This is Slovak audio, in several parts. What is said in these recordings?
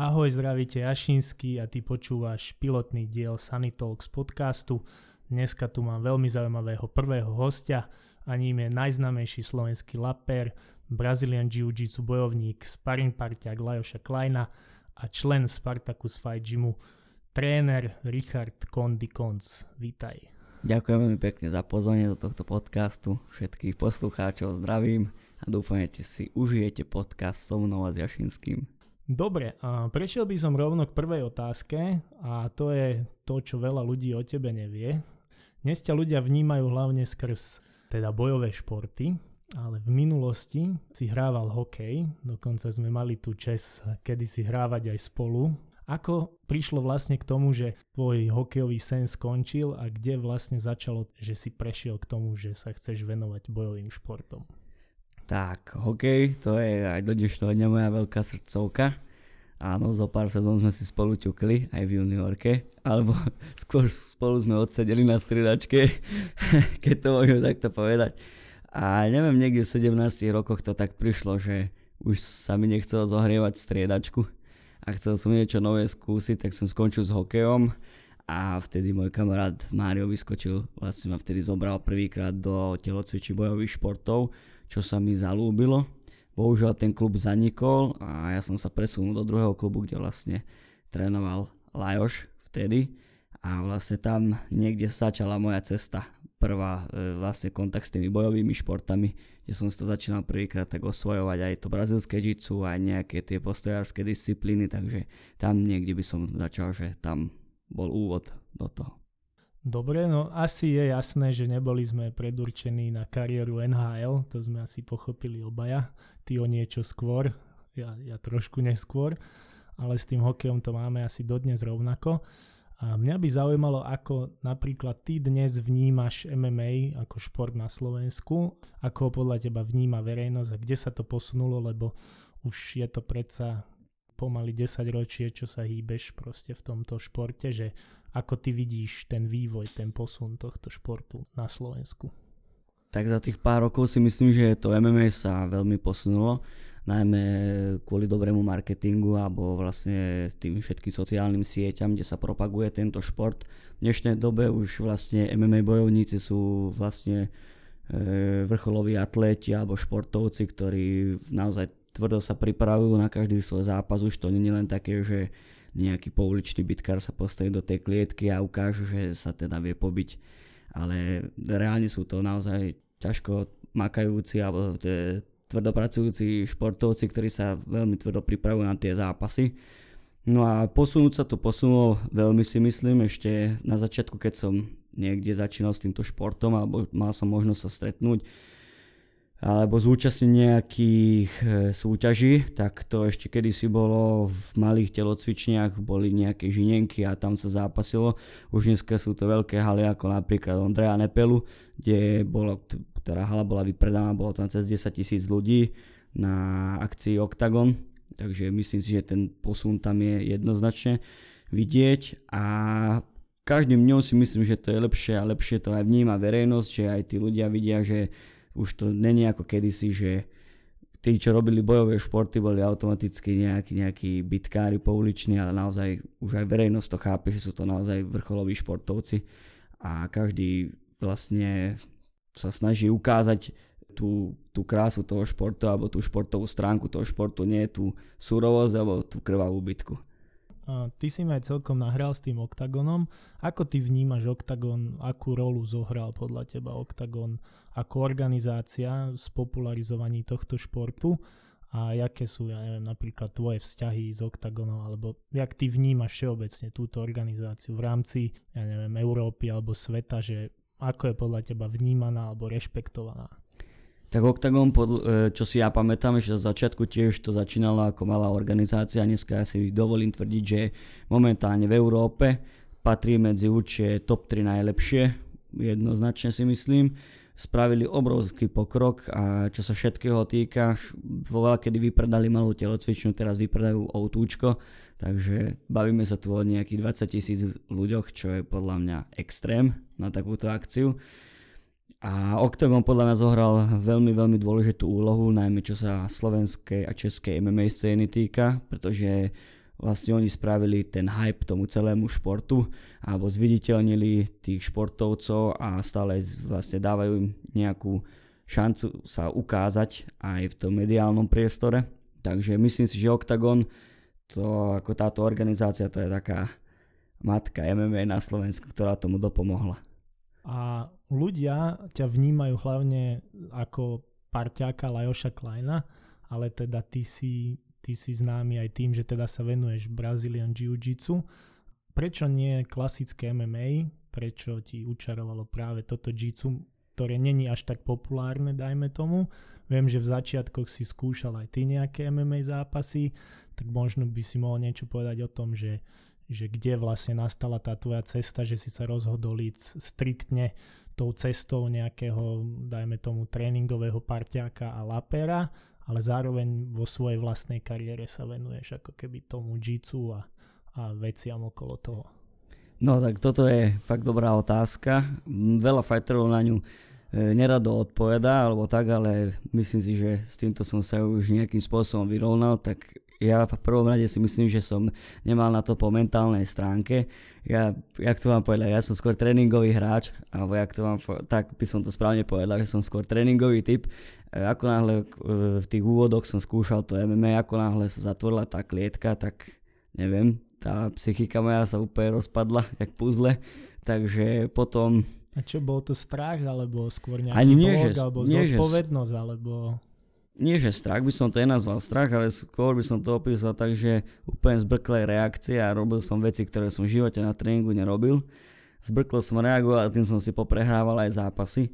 Ahoj, zdravíte Jašinský a ty počúvaš pilotný diel Sunny Talks podcastu. Dneska tu mám veľmi zaujímavého prvého hostia a ním je najznamejší slovenský laper, Brazilian Jiu-Jitsu bojovník, sparring parťák Lajoša Kleina a člen Spartacus Fight Gymu, tréner Richard Kondi Konc. Vítaj. Ďakujem veľmi pekne za pozvanie do tohto podcastu. Všetkých poslucháčov zdravím a dúfam, že si užijete podcast so mnou a s Jašinským. Dobre, a prešiel by som rovno k prvej otázke a to je to, čo veľa ľudí o tebe nevie. Dnes ťa ľudia vnímajú hlavne skrz teda bojové športy, ale v minulosti si hrával hokej, dokonca sme mali tu čas kedy si hrávať aj spolu. Ako prišlo vlastne k tomu, že tvoj hokejový sen skončil a kde vlastne začalo, že si prešiel k tomu, že sa chceš venovať bojovým športom? Tak, hokej, to je aj do dnešného dňa moja veľká srdcovka. Áno, zo pár sezón sme si spolu ťukli, aj v juniorke, alebo skôr spolu sme odsedeli na striedačke, keď to môžeme takto povedať. A neviem, niekde v 17 rokoch to tak prišlo, že už sa mi nechcelo zohrievať striedačku a chcel som niečo nové skúsiť, tak som skončil s hokejom a vtedy môj kamarát Mário vyskočil, vlastne ma vtedy zobral prvýkrát do telocvičí bojových športov, čo sa mi zalúbilo. Bohužiaľ ten klub zanikol a ja som sa presunul do druhého klubu, kde vlastne trénoval Lajoš vtedy a vlastne tam niekde začala moja cesta. Prvá e, vlastne kontakt s tými bojovými športami, kde som sa začínal prvýkrát tak osvojovať aj to brazilské jitsu, aj nejaké tie postojárske disciplíny, takže tam niekde by som začal, že tam bol úvod do toho. Dobre, no asi je jasné, že neboli sme predurčení na kariéru NHL, to sme asi pochopili obaja, ty o niečo skôr, ja, ja trošku neskôr, ale s tým hokejom to máme asi dodnes rovnako. A mňa by zaujímalo, ako napríklad ty dnes vnímaš MMA ako šport na Slovensku, ako ho podľa teba vníma verejnosť a kde sa to posunulo, lebo už je to predsa pomaly 10 ročie, čo sa hýbeš proste v tomto športe, že ako ty vidíš ten vývoj, ten posun tohto športu na Slovensku? Tak za tých pár rokov si myslím, že to MMA sa veľmi posunulo, najmä kvôli dobrému marketingu alebo vlastne tým všetkým sociálnym sieťam, kde sa propaguje tento šport. V dnešnej dobe už vlastne MMA bojovníci sú vlastne e, vrcholoví atléti alebo športovci, ktorí naozaj tvrdo sa pripravujú na každý svoj zápas. Už to nie je len také, že nejaký pouličný bitkár sa postaví do tej klietky a ukážu, že sa teda vie pobiť. Ale reálne sú to naozaj ťažko makajúci alebo tvrdopracujúci športovci, ktorí sa veľmi tvrdo pripravujú na tie zápasy. No a posunúť sa to posunulo veľmi si myslím ešte na začiatku, keď som niekde začínal s týmto športom alebo mal som možnosť sa stretnúť alebo zúčastniť nejakých e, súťaží, tak to ešte kedysi bolo v malých telocvičniach, boli nejaké žinenky a tam sa zápasilo. Už dneska sú to veľké haly ako napríklad Ondreja Nepelu, kde bolo, ktorá hala bola vypredaná, bolo tam cez 10 tisíc ľudí na akcii Octagon, takže myslím si, že ten posun tam je jednoznačne vidieť a každým dňom si myslím, že to je lepšie a lepšie to aj vníma verejnosť, že aj tí ľudia vidia, že už to není ako kedysi, že tí, čo robili bojové športy, boli automaticky nejakí, nejakí bitkári pouliční, ale naozaj už aj verejnosť to chápe, že sú to naozaj vrcholoví športovci a každý vlastne sa snaží ukázať tú, tú krásu toho športu alebo tú športovú stránku toho športu, nie tú surovosť alebo tú krvavú bitku. Ty si ma aj celkom nahral s tým OKTAGONom. Ako ty vnímaš OKTAGON, akú rolu zohral podľa teba OKTAGON ako organizácia v spopularizovaní tohto športu a aké sú, ja neviem, napríklad tvoje vzťahy s OKTAGONom, alebo jak ty vnímaš všeobecne túto organizáciu v rámci, ja neviem, Európy alebo sveta, že ako je podľa teba vnímaná alebo rešpektovaná? Tak Octagon, e, čo si ja pamätám, že za začiatku tiež to začínalo ako malá organizácia, dneska ja si dovolím tvrdiť, že momentálne v Európe patrí medzi určite top 3 najlepšie, jednoznačne si myslím. Spravili obrovský pokrok a čo sa všetkého týka, vo kedy vypredali malú telocvičnú, teraz vypredajú outúčko, takže bavíme sa tu o nejakých 20 tisíc ľuďoch, čo je podľa mňa extrém na takúto akciu. A Octagon podľa mňa zohral veľmi, veľmi dôležitú úlohu, najmä čo sa slovenskej a českej MMA scény týka, pretože vlastne oni spravili ten hype tomu celému športu alebo zviditeľnili tých športovcov a stále vlastne dávajú im nejakú šancu sa ukázať aj v tom mediálnom priestore. Takže myslím si, že Octagon, to ako táto organizácia, to je taká matka MMA na Slovensku, ktorá tomu dopomohla. A ľudia ťa vnímajú hlavne ako parťáka Lajoša Kleina, ale teda ty si ty si známy aj tým, že teda sa venuješ Brazilian Jiu-Jitsu. Prečo nie klasické MMA? Prečo ti učarovalo práve toto jitsu, ktoré není až tak populárne, dajme tomu. Viem, že v začiatkoch si skúšal aj ty nejaké MMA zápasy, tak možno by si mohol niečo povedať o tom, že, že kde vlastne nastala tá tvoja cesta, že si sa rozhodol ísť striktne tou cestou nejakého, dajme tomu, tréningového parťáka a lapera ale zároveň vo svojej vlastnej kariére sa venuješ ako keby tomu jitsu a, a veciam okolo toho. No tak toto je fakt dobrá otázka. Veľa fighterov na ňu nerado odpoveda alebo tak, ale myslím si, že s týmto som sa už nejakým spôsobom vyrovnal, tak ja v prvom rade si myslím, že som nemal na to po mentálnej stránke. Ja, jak to vám povedať, ja som skôr tréningový hráč, alebo jak to vám, tak by som to správne povedal, že som skôr tréningový typ. E, ako náhle e, v tých úvodoch som skúšal to MMA, ako náhle sa zatvorila tá klietka, tak neviem, tá psychika moja sa úplne rozpadla, jak puzle. Takže potom... A čo, bol to strach, alebo skôr nejaký Ani nie, blok, že, alebo nie, zodpovednosť, alebo nie že strach by som to nenazval strach, ale skôr by som to opísal tak, že úplne zbrklé reakcie a robil som veci, ktoré som v živote na tréningu nerobil. Zbrklo som reagoval a tým som si poprehrával aj zápasy.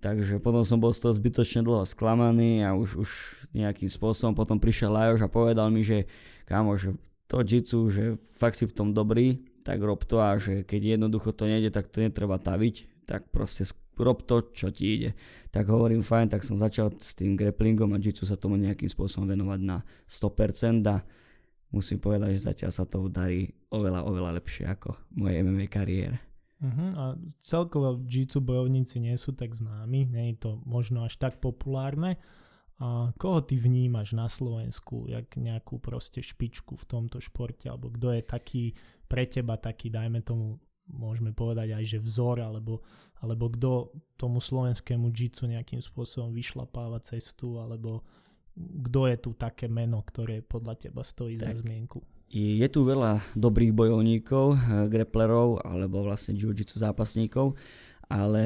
Takže potom som bol z toho zbytočne dlho sklamaný a už, už nejakým spôsobom potom prišiel Lajoš a povedal mi, že kámo, že to jitsu, že fakt si v tom dobrý, tak rob to a že keď jednoducho to nejde, tak to netreba taviť, tak proste rob to, čo ti ide. Tak hovorím fajn, tak som začal s tým grapplingom a jitsu sa tomu nejakým spôsobom venovať na 100% a musím povedať, že zatiaľ sa to darí oveľa, oveľa lepšie ako moje MMA kariére. Uh-huh. A celkovo jitsu bojovníci nie sú tak známi, nie je to možno až tak populárne. A koho ty vnímaš na Slovensku, jak nejakú proste špičku v tomto športe, alebo kto je taký pre teba taký, dajme tomu, môžeme povedať aj, že vzor, alebo, alebo kto tomu slovenskému jitsu nejakým spôsobom vyšlapáva cestu, alebo kto je tu také meno, ktoré podľa teba stojí tak. za zmienku? Je tu veľa dobrých bojovníkov, eh, greplerov alebo vlastne jiu-jitsu zápasníkov, ale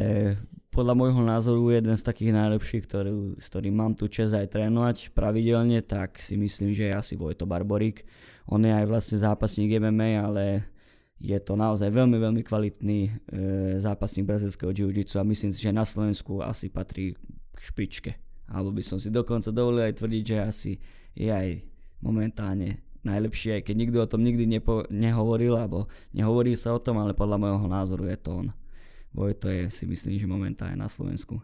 podľa môjho názoru jeden z takých najlepších, ktorý, s ktorým mám tu čas aj trénovať pravidelne, tak si myslím, že je asi Vojto Barborík. On je aj vlastne zápasník MMA, ale je to naozaj veľmi, veľmi kvalitný e, zápasník brazilského jiu-jitsu a myslím si, že na Slovensku asi patrí k špičke. Alebo by som si dokonca dovolil aj tvrdiť, že asi je aj momentálne najlepší, aj keď nikto o tom nikdy nepo, nehovoril, alebo nehovorí sa o tom, ale podľa môjho názoru je to on. To je si myslím, že momentálne na Slovensku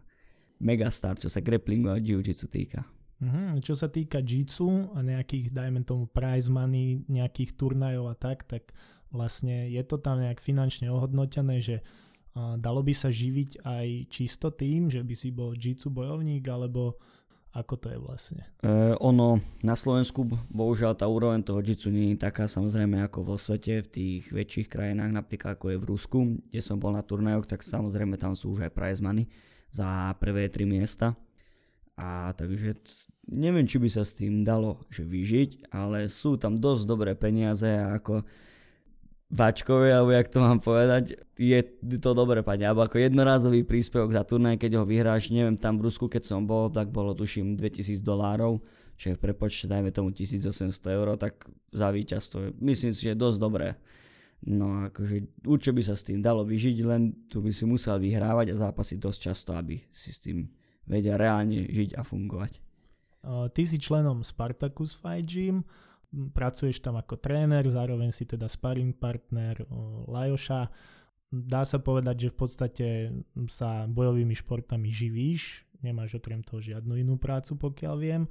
megastar, čo sa grapplingu a jiu-jitsu týka. Uh-huh. Čo sa týka jitsu a nejakých, dajme tomu, prize money, nejakých turnajov a tak, tak vlastne je to tam nejak finančne ohodnotené, že a dalo by sa živiť aj čisto tým, že by si bol jitsu bojovník, alebo ako to je vlastne? E, ono, na Slovensku bohužiaľ tá úroveň toho jitsu nie je taká samozrejme ako vo svete, v tých väčších krajinách, napríklad ako je v Rusku, kde som bol na turnajoch, tak samozrejme tam sú už aj prize money za prvé tri miesta. A takže neviem, či by sa s tým dalo že vyžiť, ale sú tam dosť dobré peniaze a ako vačkovi, alebo jak to mám povedať, je to dobre padne. Alebo ako jednorázový príspevok za turnaj, keď ho vyhráš, neviem, tam v Rusku, keď som bol, tak bolo tuším 2000 dolárov, čo je prepočte, dajme tomu 1800 eur, tak za víťazstvo, myslím si, že je dosť dobré. No akože určite by sa s tým dalo vyžiť, len tu by si musel vyhrávať a zápasiť dosť často, aby si s tým vedel reálne žiť a fungovať. Ty si členom Spartacus Fight Gym, pracuješ tam ako tréner, zároveň si teda sparring partner Lajoša. Dá sa povedať, že v podstate sa bojovými športami živíš, nemáš okrem toho žiadnu inú prácu, pokiaľ viem.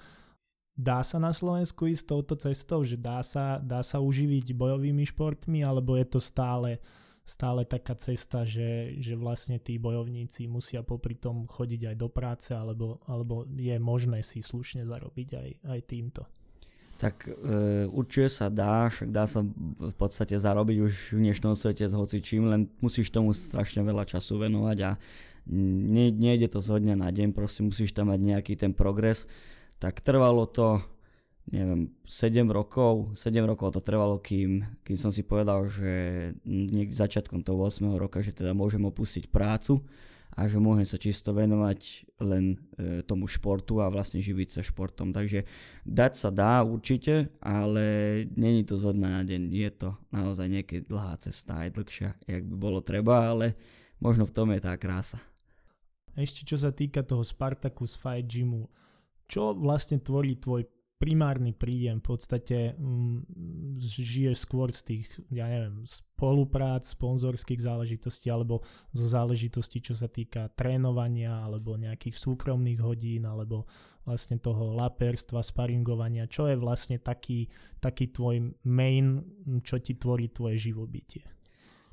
Dá sa na Slovensku ísť touto cestou, že dá sa, dá sa uživiť bojovými športmi, alebo je to stále, stále taká cesta, že, že vlastne tí bojovníci musia popri tom chodiť aj do práce, alebo, alebo je možné si slušne zarobiť aj, aj týmto? Tak e, určite sa dá, však dá sa v podstate zarobiť už v dnešnom svete s hocičím, len musíš tomu strašne veľa času venovať a nie, nejde to zo dňa na deň, proste musíš tam mať nejaký ten progres. Tak trvalo to, neviem, 7 rokov, 7 rokov to trvalo, kým, kým som si povedal, že niekde začiatkom toho 8 roka, že teda môžem opustiť prácu a že môžem sa čisto venovať len e, tomu športu a vlastne živiť sa športom. Takže dať sa dá určite, ale není to zo dňa na deň. Je to naozaj niekedy dlhá cesta, aj dlhšia, jak by bolo treba, ale možno v tom je tá krása. Ešte čo sa týka toho Spartacus Fight Gymu, čo vlastne tvorí tvoj primárny príjem, v podstate mm, žiješ skôr z tých, ja neviem, spoluprác, sponzorských záležitostí alebo zo záležitostí, čo sa týka trénovania alebo nejakých súkromných hodín alebo vlastne toho laperstva, sparingovania, čo je vlastne taký, taký tvoj main, čo ti tvorí tvoje živobytie?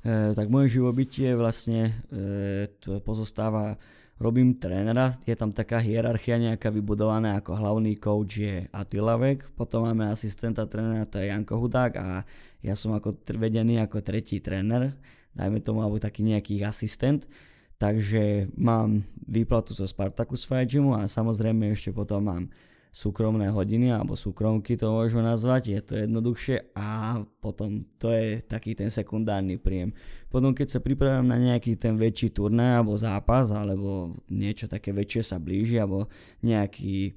E, tak moje živobytie vlastne e, pozostáva robím trénera, je tam taká hierarchia nejaká vybudovaná ako hlavný coach je Attila Vek, potom máme asistenta trénera, to je Janko Hudák a ja som ako vedený ako tretí tréner, dajme tomu alebo taký nejaký asistent, takže mám výplatu zo Spartacus Fight Gymu a samozrejme ešte potom mám súkromné hodiny alebo súkromky to môžeme nazvať, je to jednoduchšie a potom to je taký ten sekundárny príjem. Potom keď sa pripravím na nejaký ten väčší turnaj alebo zápas alebo niečo také väčšie sa blíži alebo nejaký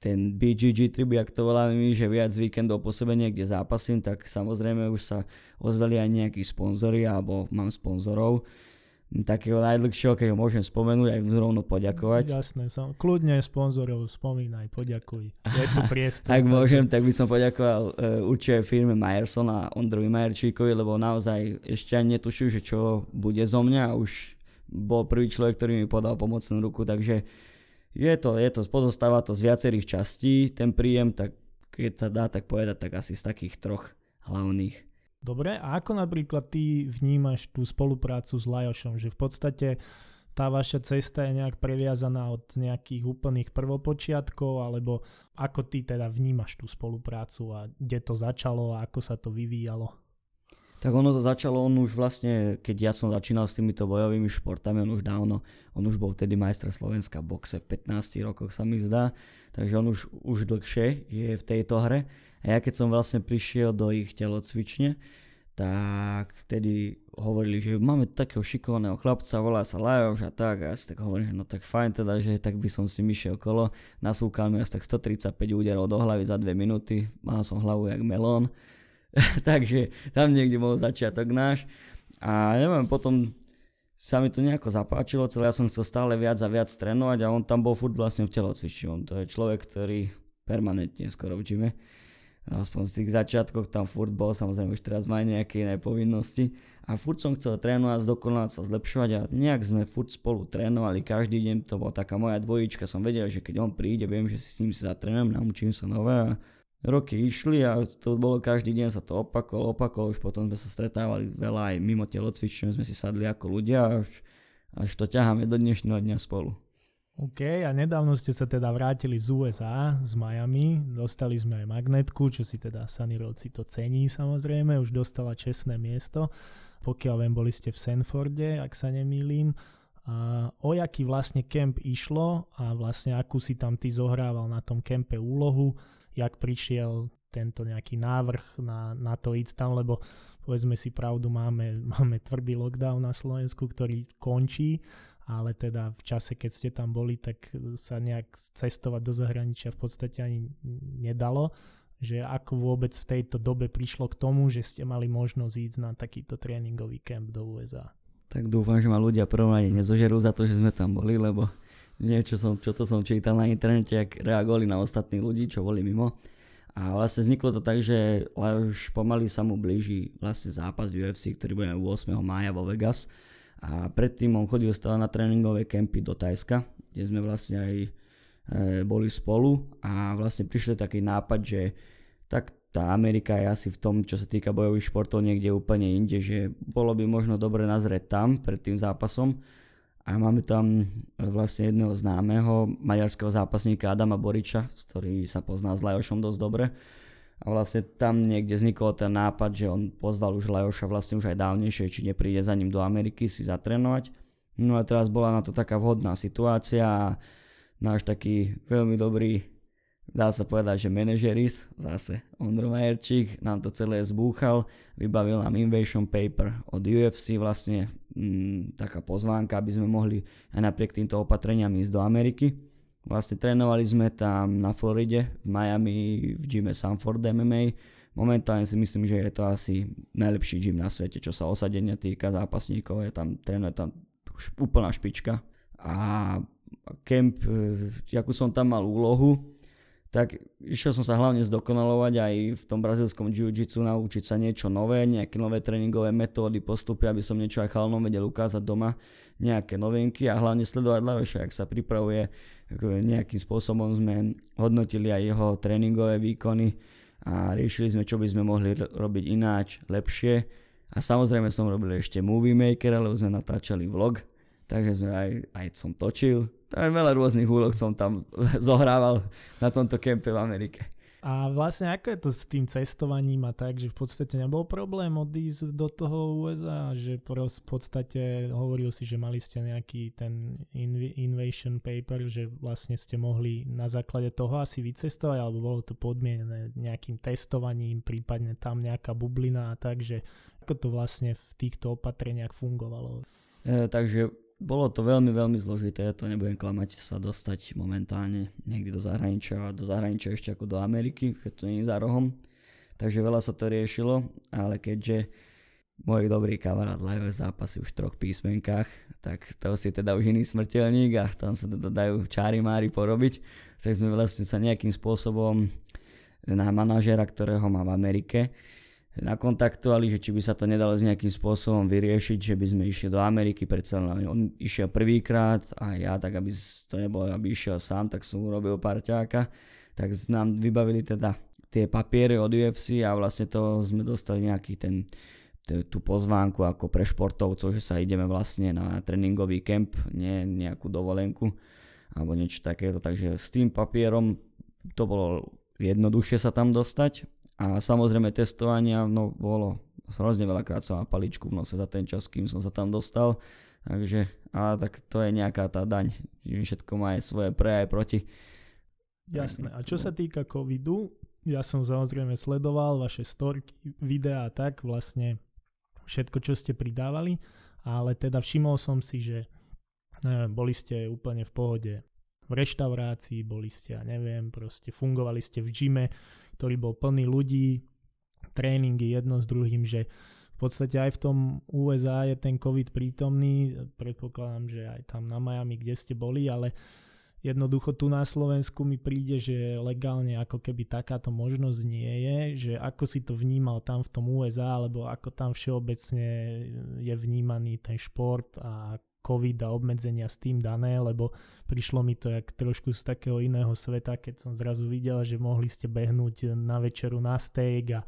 ten BGG trip, jak to voláme my, že viac víkendov po sebe niekde zápasím, tak samozrejme už sa ozveli aj nejakí sponzory alebo mám sponzorov, takého najdlhšieho, keď ho môžem spomenúť, aj rovno poďakovať. Jasné, som, kľudne sponzorov spomínaj, poďakuj. Je tu priestor. Ak môžem, tak by som poďakoval uh, určite firme Myerson a Ondrovi Majerčíkovi, lebo naozaj ešte ani netušujú, že čo bude zo mňa. Už bol prvý človek, ktorý mi podal pomocnú ruku, takže je to, je to, pozostáva to z viacerých častí, ten príjem, tak keď sa dá tak povedať, tak asi z takých troch hlavných. Dobre, a ako napríklad ty vnímaš tú spoluprácu s Lajošom, že v podstate tá vaša cesta je nejak previazaná od nejakých úplných prvopočiatkov, alebo ako ty teda vnímaš tú spoluprácu a kde to začalo a ako sa to vyvíjalo? Tak ono to začalo, on už vlastne, keď ja som začínal s týmito bojovými športami, on už dávno, on už bol vtedy majster Slovenska boxe v 15 rokoch sa mi zdá, takže on už, už dlhšie je v tejto hre a ja keď som vlastne prišiel do ich telocvične, tak vtedy hovorili, že máme takého šikovného chlapca, volá sa Lajoš a tak. A ja si tak hovorím, že no tak fajn teda, že tak by som si myšiel okolo. Nasúkal mi asi tak 135 úderov do hlavy za 2 minúty. Mal som hlavu jak melón. Takže tam niekde bol začiatok náš. A neviem, potom sa mi to nejako zapáčilo, celé ja som chcel stále viac a viac trénovať a on tam bol furt vlastne v telocvični. To je človek, ktorý permanentne skoro v gyme aspoň z tých začiatkov tam furt bol, samozrejme už teraz má nejaké iné povinnosti. A furt som chcel trénovať, zdokonalovať sa, zlepšovať a nejak sme furt spolu trénovali, každý deň to bola taká moja dvojička, som vedel, že keď on príde, viem, že si s ním si zatrénujem, naučím sa nové a roky išli a to bolo každý deň sa to opakovalo, opakovalo, už potom sme sa stretávali veľa aj mimo telocvične, sme si sadli ako ľudia až, až to ťaháme do dnešného dňa spolu. OK, a nedávno ste sa teda vrátili z USA, z Miami, dostali sme aj magnetku, čo si teda Sunny Road si to cení samozrejme, už dostala čestné miesto, pokiaľ viem, boli ste v Sanforde, ak sa nemýlim. A o jaký vlastne kemp išlo a vlastne akú si tam ty zohrával na tom kempe úlohu, jak prišiel tento nejaký návrh na, na to ísť tam, lebo povedzme si pravdu, máme, máme tvrdý lockdown na Slovensku, ktorý končí ale teda v čase, keď ste tam boli, tak sa nejak cestovať do zahraničia v podstate ani nedalo, že ako vôbec v tejto dobe prišlo k tomu, že ste mali možnosť ísť na takýto tréningový kemp do USA. Tak dúfam, že ma ľudia prvom rade nezožerú za to, že sme tam boli, lebo niečo som, čo to som čítal na internete, ak reagovali na ostatných ľudí, čo boli mimo. A vlastne vzniklo to tak, že už pomaly sa mu blíži vlastne zápas UFC, ktorý bude 8. mája vo Vegas a predtým on chodil stále na tréningové kempy do Tajska, kde sme vlastne aj e, boli spolu. A vlastne prišli taký nápad, že tak tá Amerika je asi v tom, čo sa týka bojových športov niekde úplne inde, že bolo by možno dobre nazrieť tam pred tým zápasom. A máme tam vlastne jedného známeho maďarského zápasníka Adama Boriča, ktorý sa pozná s Lajošom dosť dobre A vlastne tam niekde vznikol ten nápad, že on pozval už Lajoša vlastne už aj dávnejšie, či nepríde za ním do Ameriky si zatrénovať. No a teraz bola na to taká vhodná situácia a náš taký veľmi dobrý, dá sa povedať, že manažeris, zase Ondro Majerčík, nám to celé zbúchal, vybavil nám invasion paper od UFC vlastne, mm, taká pozvánka, aby sme mohli aj napriek týmto opatreniam ísť do Ameriky. Vlastne trénovali sme tam na Floride, v Miami, v gyme Sanford MMA. Momentálne si myslím, že je to asi najlepší gym na svete, čo sa osadenia týka zápasníkov. Je tam, trénuje tam úplná špička. A kemp, e, akú som tam mal úlohu, tak išiel som sa hlavne zdokonalovať aj v tom brazilskom jiu-jitsu, naučiť sa niečo nové, nejaké nové tréningové metódy, postupy, aby som niečo aj chalnom vedel ukázať doma, nejaké novinky a hlavne sledovať Laveša, ak sa pripravuje, nejakým spôsobom sme hodnotili aj jeho tréningové výkony a riešili sme, čo by sme mohli robiť ináč, lepšie. A samozrejme som robil ešte Movie Maker, už sme natáčali vlog, takže sme aj, aj som točil, tak veľa rôznych úloh som tam zohrával na tomto kempe v Amerike. A vlastne ako je to s tým cestovaním a tak, že v podstate nebol problém odísť do toho USA, že v podstate hovoril si, že mali ste nejaký ten invasion paper, že vlastne ste mohli na základe toho asi vycestovať, alebo bolo to podmienené nejakým testovaním, prípadne tam nejaká bublina a tak, že ako to vlastne v týchto opatreniach fungovalo? E, takže bolo to veľmi, veľmi zložité, to nebudem klamať sa dostať momentálne niekde do zahraničia a do zahraničia ešte ako do Ameriky, že to nie je za rohom. Takže veľa sa to riešilo, ale keďže môj dobrý kamarát Lajo zápasy už v troch písmenkách, tak to si teda už iný smrteľník a tam sa teda dajú čári mári porobiť. Tak sme vlastne sa nejakým spôsobom na manažera, ktorého má v Amerike, nakontaktovali, že či by sa to nedalo s nejakým spôsobom vyriešiť, že by sme išli do Ameriky, predsa on išiel prvýkrát a ja, tak aby to nebolo, aby išiel sám, tak som urobil parťáka, tak nám vybavili teda tie papiere od UFC a vlastne to sme dostali nejaký ten tú pozvánku ako pre športovcov, že sa ideme vlastne na tréningový kemp, nie nejakú dovolenku alebo niečo takéto, takže s tým papierom to bolo jednoduchšie sa tam dostať a samozrejme testovania, no bolo hrozne veľakrát som mal paličku v nose za ten čas, kým som sa tam dostal. Takže, a tak to je nejaká tá daň. Všetko má aj svoje pre aj proti. Jasné. A čo sa týka covidu, ja som samozrejme sledoval vaše storky, videá a tak, vlastne všetko, čo ste pridávali, ale teda všimol som si, že neviem, boli ste úplne v pohode v reštaurácii, boli ste, ja neviem, proste fungovali ste v gyme, ktorý bol plný ľudí, tréningy jedno s druhým, že v podstate aj v tom USA je ten COVID prítomný, predpokladám, že aj tam na Miami, kde ste boli, ale jednoducho tu na Slovensku mi príde, že legálne ako keby takáto možnosť nie je, že ako si to vnímal tam v tom USA, alebo ako tam všeobecne je vnímaný ten šport a COVID a obmedzenia s tým dané, lebo prišlo mi to jak trošku z takého iného sveta, keď som zrazu videl, že mohli ste behnúť na večeru na steak a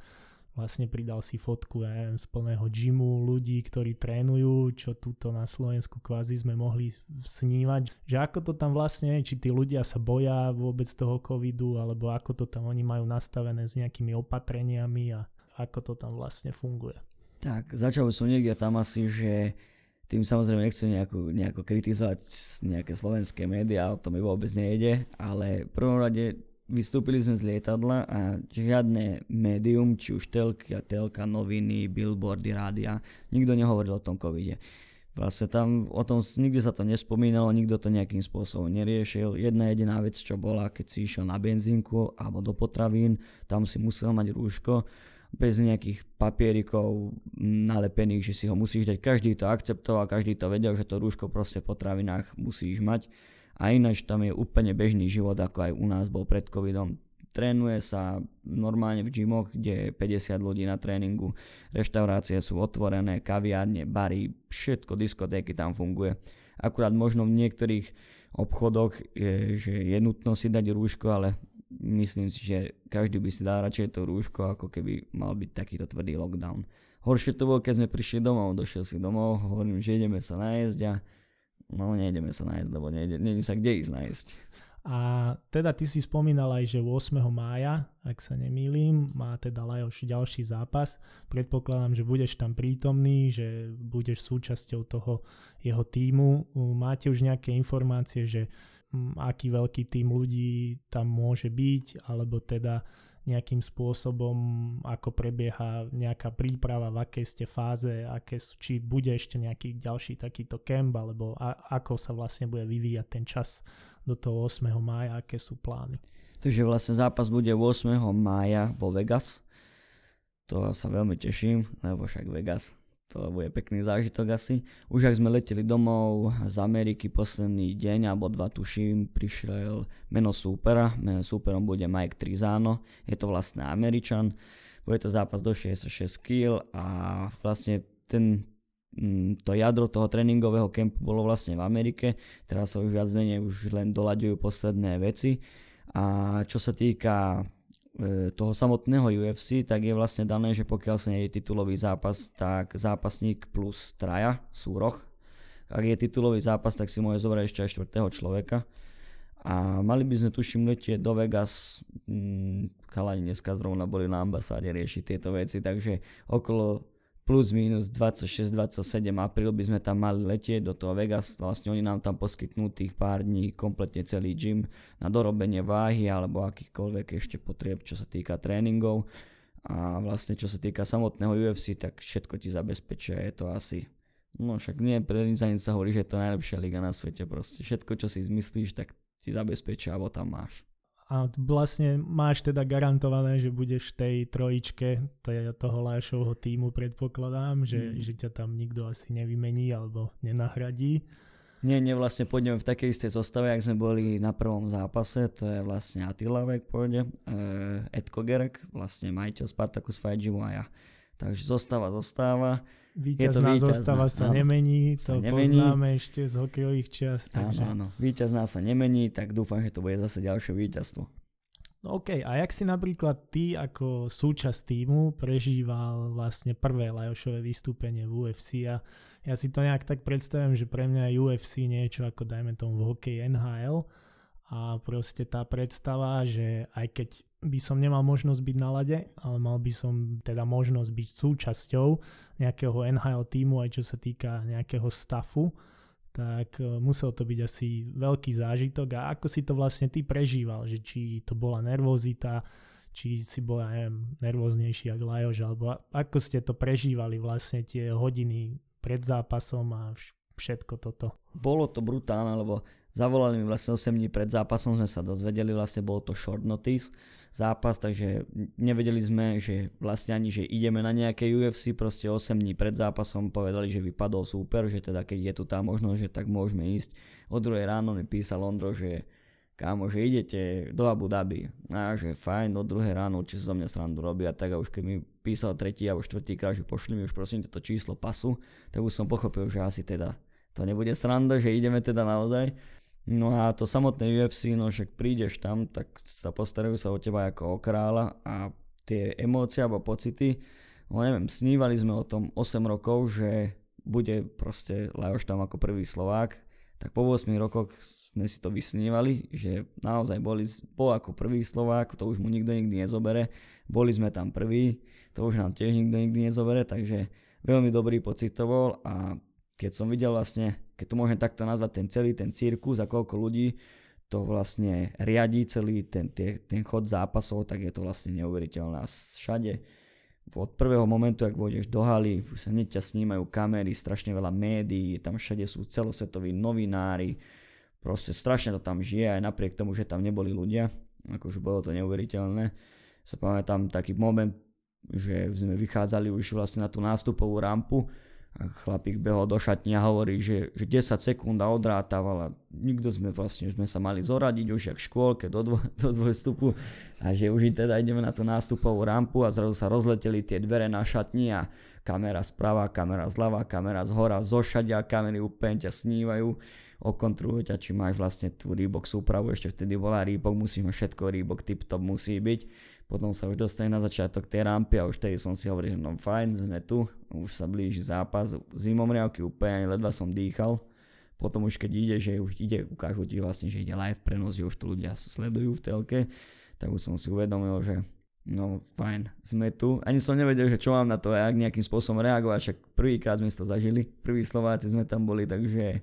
vlastne pridal si fotku ja neviem, z plného gymu ľudí, ktorí trénujú, čo túto na Slovensku kvázi sme mohli snívať. Že ako to tam vlastne, či tí ľudia sa boja vôbec toho covidu, alebo ako to tam oni majú nastavené s nejakými opatreniami a ako to tam vlastne funguje. Tak, začal som niekde tam asi, že tým samozrejme nechcem nejako, nejako kritizovať nejaké slovenské médiá, o tom mi vôbec nejde, ale v prvom rade vystúpili sme z lietadla a žiadne médium, či už telka, telka, noviny, billboardy, rádia, nikto nehovoril o tom covide. Vlastne tam o tom nikde sa to nespomínalo, nikto to nejakým spôsobom neriešil. Jedna jediná vec, čo bola, keď si išiel na benzínku alebo do potravín, tam si musel mať rúško bez nejakých papierikov nalepených, že si ho musíš dať. Každý to akceptoval, každý to vedel, že to rúško proste v potravinách musíš mať. A ináč tam je úplne bežný život, ako aj u nás bol pred covidom. Trénuje sa normálne v gymoch, kde je 50 ľudí na tréningu, reštaurácie sú otvorené, kaviárne, bary, všetko, diskotéky tam funguje. Akurát možno v niektorých obchodoch je, že je nutno si dať rúško, ale myslím si, že každý by si dal radšej to rúško, ako keby mal byť takýto tvrdý lockdown. Horšie to bolo, keď sme prišli domov, došiel si domov, hovorím, že ideme sa nájsť a no nejdeme sa nájsť, lebo nejde, nejde sa kde ísť nájsť. A teda ty si spomínal aj, že 8. mája, ak sa nemýlim, má teda Lajoš ďalší zápas. Predpokladám, že budeš tam prítomný, že budeš súčasťou toho jeho týmu. Máte už nejaké informácie, že aký veľký tým ľudí tam môže byť, alebo teda nejakým spôsobom, ako prebieha nejaká príprava, v akej ste fáze, aké, či bude ešte nejaký ďalší takýto kemp, alebo a, ako sa vlastne bude vyvíjať ten čas do toho 8. mája, aké sú plány. Takže vlastne zápas bude 8. mája vo Vegas. To sa veľmi teším, lebo však Vegas, to bude pekný zážitok asi. Už ak sme leteli domov z Ameriky posledný deň alebo dva tuším, prišiel meno súpera. Meno súperom bude Mike Trizano, je to vlastne Američan. Bude to zápas do 66 kg a vlastne ten Mm, to jadro toho tréningového kempu bolo vlastne v Amerike, teraz sa už viac menej už len doľaďujú posledné veci a čo sa týka toho samotného UFC, tak je vlastne dané, že pokiaľ sa nie je titulový zápas, tak zápasník plus traja sú roh. Ak je titulový zápas, tak si môže zobrať ešte aj štvrtého človeka. A mali by sme tuším letieť do Vegas, mm, chalani dneska zrovna boli na ambasáde riešiť tieto veci, takže okolo plus minus 26-27 apríl by sme tam mali letieť do toho Vegas, vlastne oni nám tam poskytnú tých pár dní kompletne celý gym na dorobenie váhy alebo akýchkoľvek ešte potrieb, čo sa týka tréningov. A vlastne čo sa týka samotného UFC, tak všetko ti zabezpečia, je to asi No však nie, pre nič za nič sa hovorí, že je to najlepšia liga na svete proste. Všetko, čo si zmyslíš, tak ti zabezpečia, alebo tam máš a vlastne máš teda garantované, že budeš v tej trojičke toho Lášovho týmu predpokladám, že, mm. že ťa tam nikto asi nevymení alebo nenahradí. Nie, nie, vlastne pôjdeme v takej istej zostave, ak sme boli na prvom zápase, to je vlastne Attila Vek pôjde, uh, Ed Kogerek, vlastne majiteľ Spartacus Fight Gymu a ja. Takže zostáva, zostáva. Víťazná zostava sa áno, nemení, to sa nemení. poznáme ešte z hokejových čas. Takže... Áno, áno, víťazná sa nemení, tak dúfam, že to bude zase ďalšie víťazstvo. No OK, a jak si napríklad ty ako súčasť týmu prežíval vlastne prvé Lajošové vystúpenie v UFC a ja si to nejak tak predstavím, že pre mňa je UFC niečo ako dajme tomu v hokeji NHL a proste tá predstava, že aj keď by som nemal možnosť byť na lade, ale mal by som teda možnosť byť súčasťou nejakého NHL týmu, aj čo sa týka nejakého stafu, tak e, musel to byť asi veľký zážitok a ako si to vlastne ty prežíval, že či to bola nervozita, či si bol, ja neviem, nervóznejší ako Lajož, alebo ako ste to prežívali vlastne tie hodiny pred zápasom a všetko toto. Bolo to brutálne, lebo zavolali mi vlastne 8 dní pred zápasom, sme sa dozvedeli, vlastne bolo to short notice, zápas, takže nevedeli sme, že vlastne ani, že ideme na nejaké UFC, proste 8 dní pred zápasom povedali, že vypadol super, že teda keď je tu tá možnosť, že tak môžeme ísť. O druhej ráno mi písal Ondro, že kámo, že idete do Abu Dhabi. A že fajn, do druhé ráno určite zo mňa srandu robia, tak a už keď mi písal tretí alebo štvrtý krát, že pošli mi už prosím toto číslo pasu, tak už som pochopil, že asi teda to nebude sranda, že ideme teda naozaj. No a to samotné UFC, no však prídeš tam, tak sa postarajú sa o teba ako o kráľa a tie emócie alebo pocity, no neviem, snívali sme o tom 8 rokov, že bude proste Lajoš tam ako prvý Slovák, tak po 8 rokoch sme si to vysnívali, že naozaj boli, bol ako prvý Slovák, to už mu nikto nikdy nezobere, boli sme tam prví, to už nám tiež nikto nikdy nezobere, takže veľmi dobrý pocit to bol a keď som videl vlastne, keď to môžem takto nazvať, ten celý ten cirkus a koľko ľudí to vlastne riadí celý ten, ten, ten chod zápasov, tak je to vlastne neuveriteľné. A všade od prvého momentu, ak vôjdeš do haly, sa hneď ťa snímajú kamery, strašne veľa médií, tam všade sú celosvetoví novinári, proste strašne to tam žije, aj napriek tomu, že tam neboli ľudia, akože bolo to neuveriteľné. Sa pamätám taký moment, že sme vychádzali už vlastne na tú nástupovú rampu chlapík behol do šatne a hovorí, že, že 10 sekúnd a odrátaval a nikto sme vlastne, sme sa mali zoradiť už jak v škôlke do, dvo, do dvojstupu a že už teda ideme na tú nástupovú rampu a zrazu sa rozleteli tie dvere na šatni a kamera sprava, kamera zľava, kamera z hora, zošadia, kamery úplne ťa snívajú, okontrujú ťa, či máš vlastne tú Reebok súpravu, ešte vtedy bola Reebok, musíš mať všetko, Reebok tip top musí byť potom sa už dostane na začiatok tej rampy a už tedy som si hovoril, že no fajn, sme tu, už sa blíži zápas, zimom riavky úplne, ledva som dýchal, potom už keď ide, že už ide, ukážu ti vlastne, že ide live prenos, že už tu ľudia sledujú v telke, tak už som si uvedomil, že no fajn, sme tu. Ani som nevedel, že čo mám na to, jak nejakým spôsobom reagovať, však prvýkrát sme to zažili, prví Slováci sme tam boli, takže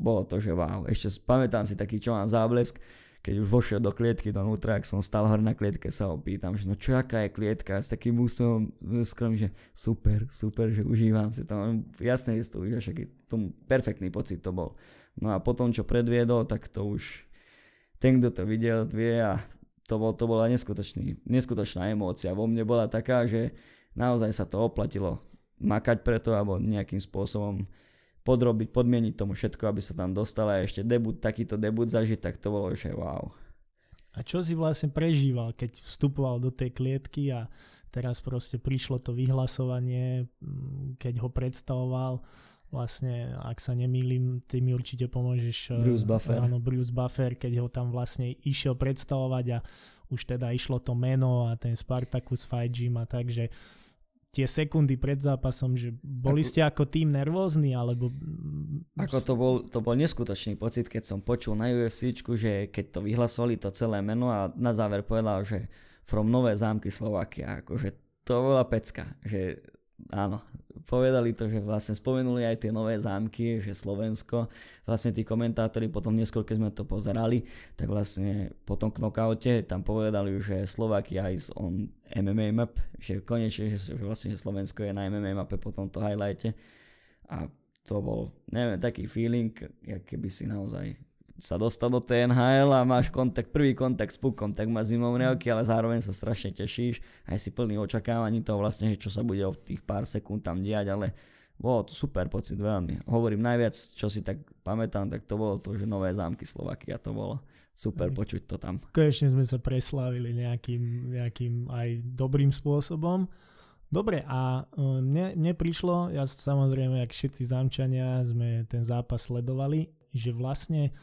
bolo to, že wow. Ešte pamätám si taký, čo mám záblesk, keď už vošiel do klietky donútra, ak som stal hore na klietke, sa opýtam, že no čo aká je klietka, s takým úsmevom skrom, že super, super, že užívam si to. Jasne, že to už však tomu perfektný pocit to bol. No a potom, čo predviedol, tak to už ten, kto to videl, vie a to, bol, to bola neskutočný, neskutočná emócia. Vo mne bola taká, že naozaj sa to oplatilo makať preto, alebo nejakým spôsobom podrobiť, podmieniť tomu všetko, aby sa tam dostala a ešte debut, takýto debut zažiť, tak to bolo že wow. A čo si vlastne prežíval, keď vstupoval do tej klietky a teraz proste prišlo to vyhlasovanie, mm, keď ho predstavoval, vlastne, ak sa nemýlim, ty mi určite pomôžeš. Eh, Bruce Buffer. Áno, Bruce Buffer, keď ho tam vlastne išiel predstavovať a už teda išlo to meno a ten Spartacus Fight Gym a takže tie sekundy pred zápasom, že boli ste ako tým nervózni, alebo... Ako to bol, to bol neskutočný pocit, keď som počul na UFC, že keď to vyhlasovali to celé meno a na záver povedal, že from Nové zámky Slovakia, akože to bola pecka, že áno, povedali to, že vlastne spomenuli aj tie nové zámky, že Slovensko, vlastne tí komentátori potom neskôr, keď sme to pozerali, tak vlastne po tom knockoute tam povedali, že Slovakia is on MMA map, že konečne, že, že vlastne že Slovensko je na MMA mape po tomto highlighte a to bol, neviem, taký feeling, jak keby si naozaj sa dostal do TNHL a máš kontakt, prvý kontakt s pukom, tak má zimom riavky, ale zároveň sa strašne tešíš, aj si plný očakávaní toho vlastne, čo sa bude o tých pár sekúnd tam diať, ale bolo to super pocit veľmi. Hovorím najviac, čo si tak pamätám, tak to bolo to, že nové zámky Slovakia to bolo. Super aj. počuť to tam. Konečne sme sa preslávili nejakým, nejakým aj dobrým spôsobom. Dobre, a e, mne, mne prišlo, ja samozrejme, jak všetci zámčania sme ten zápas sledovali, že vlastne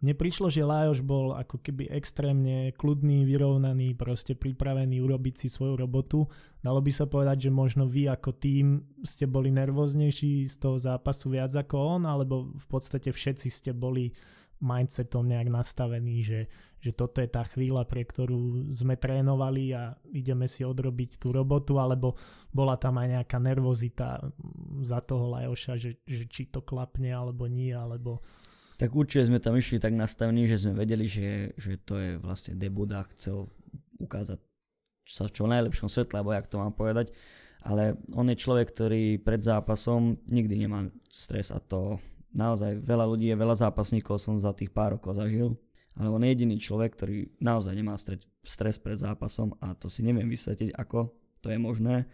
mne prišlo, že Lajoš bol ako keby extrémne kľudný, vyrovnaný, proste pripravený urobiť si svoju robotu. Dalo by sa povedať, že možno vy ako tým ste boli nervóznejší z toho zápasu viac ako on, alebo v podstate všetci ste boli mindsetom nejak nastavení, že, že toto je tá chvíľa, pre ktorú sme trénovali a ideme si odrobiť tú robotu, alebo bola tam aj nejaká nervozita za toho Lajoša, že, že či to klapne alebo nie, alebo tak určite sme tam išli tak nastavení, že sme vedeli, že, že to je vlastne debut a chcel ukázať sa v čo najlepšom svetle, alebo jak to mám povedať. Ale on je človek, ktorý pred zápasom nikdy nemá stres a to naozaj veľa ľudí je, veľa zápasníkov som za tých pár rokov zažil, ale on je jediný človek, ktorý naozaj nemá stres, pred zápasom a to si neviem vysvetliť, ako to je možné,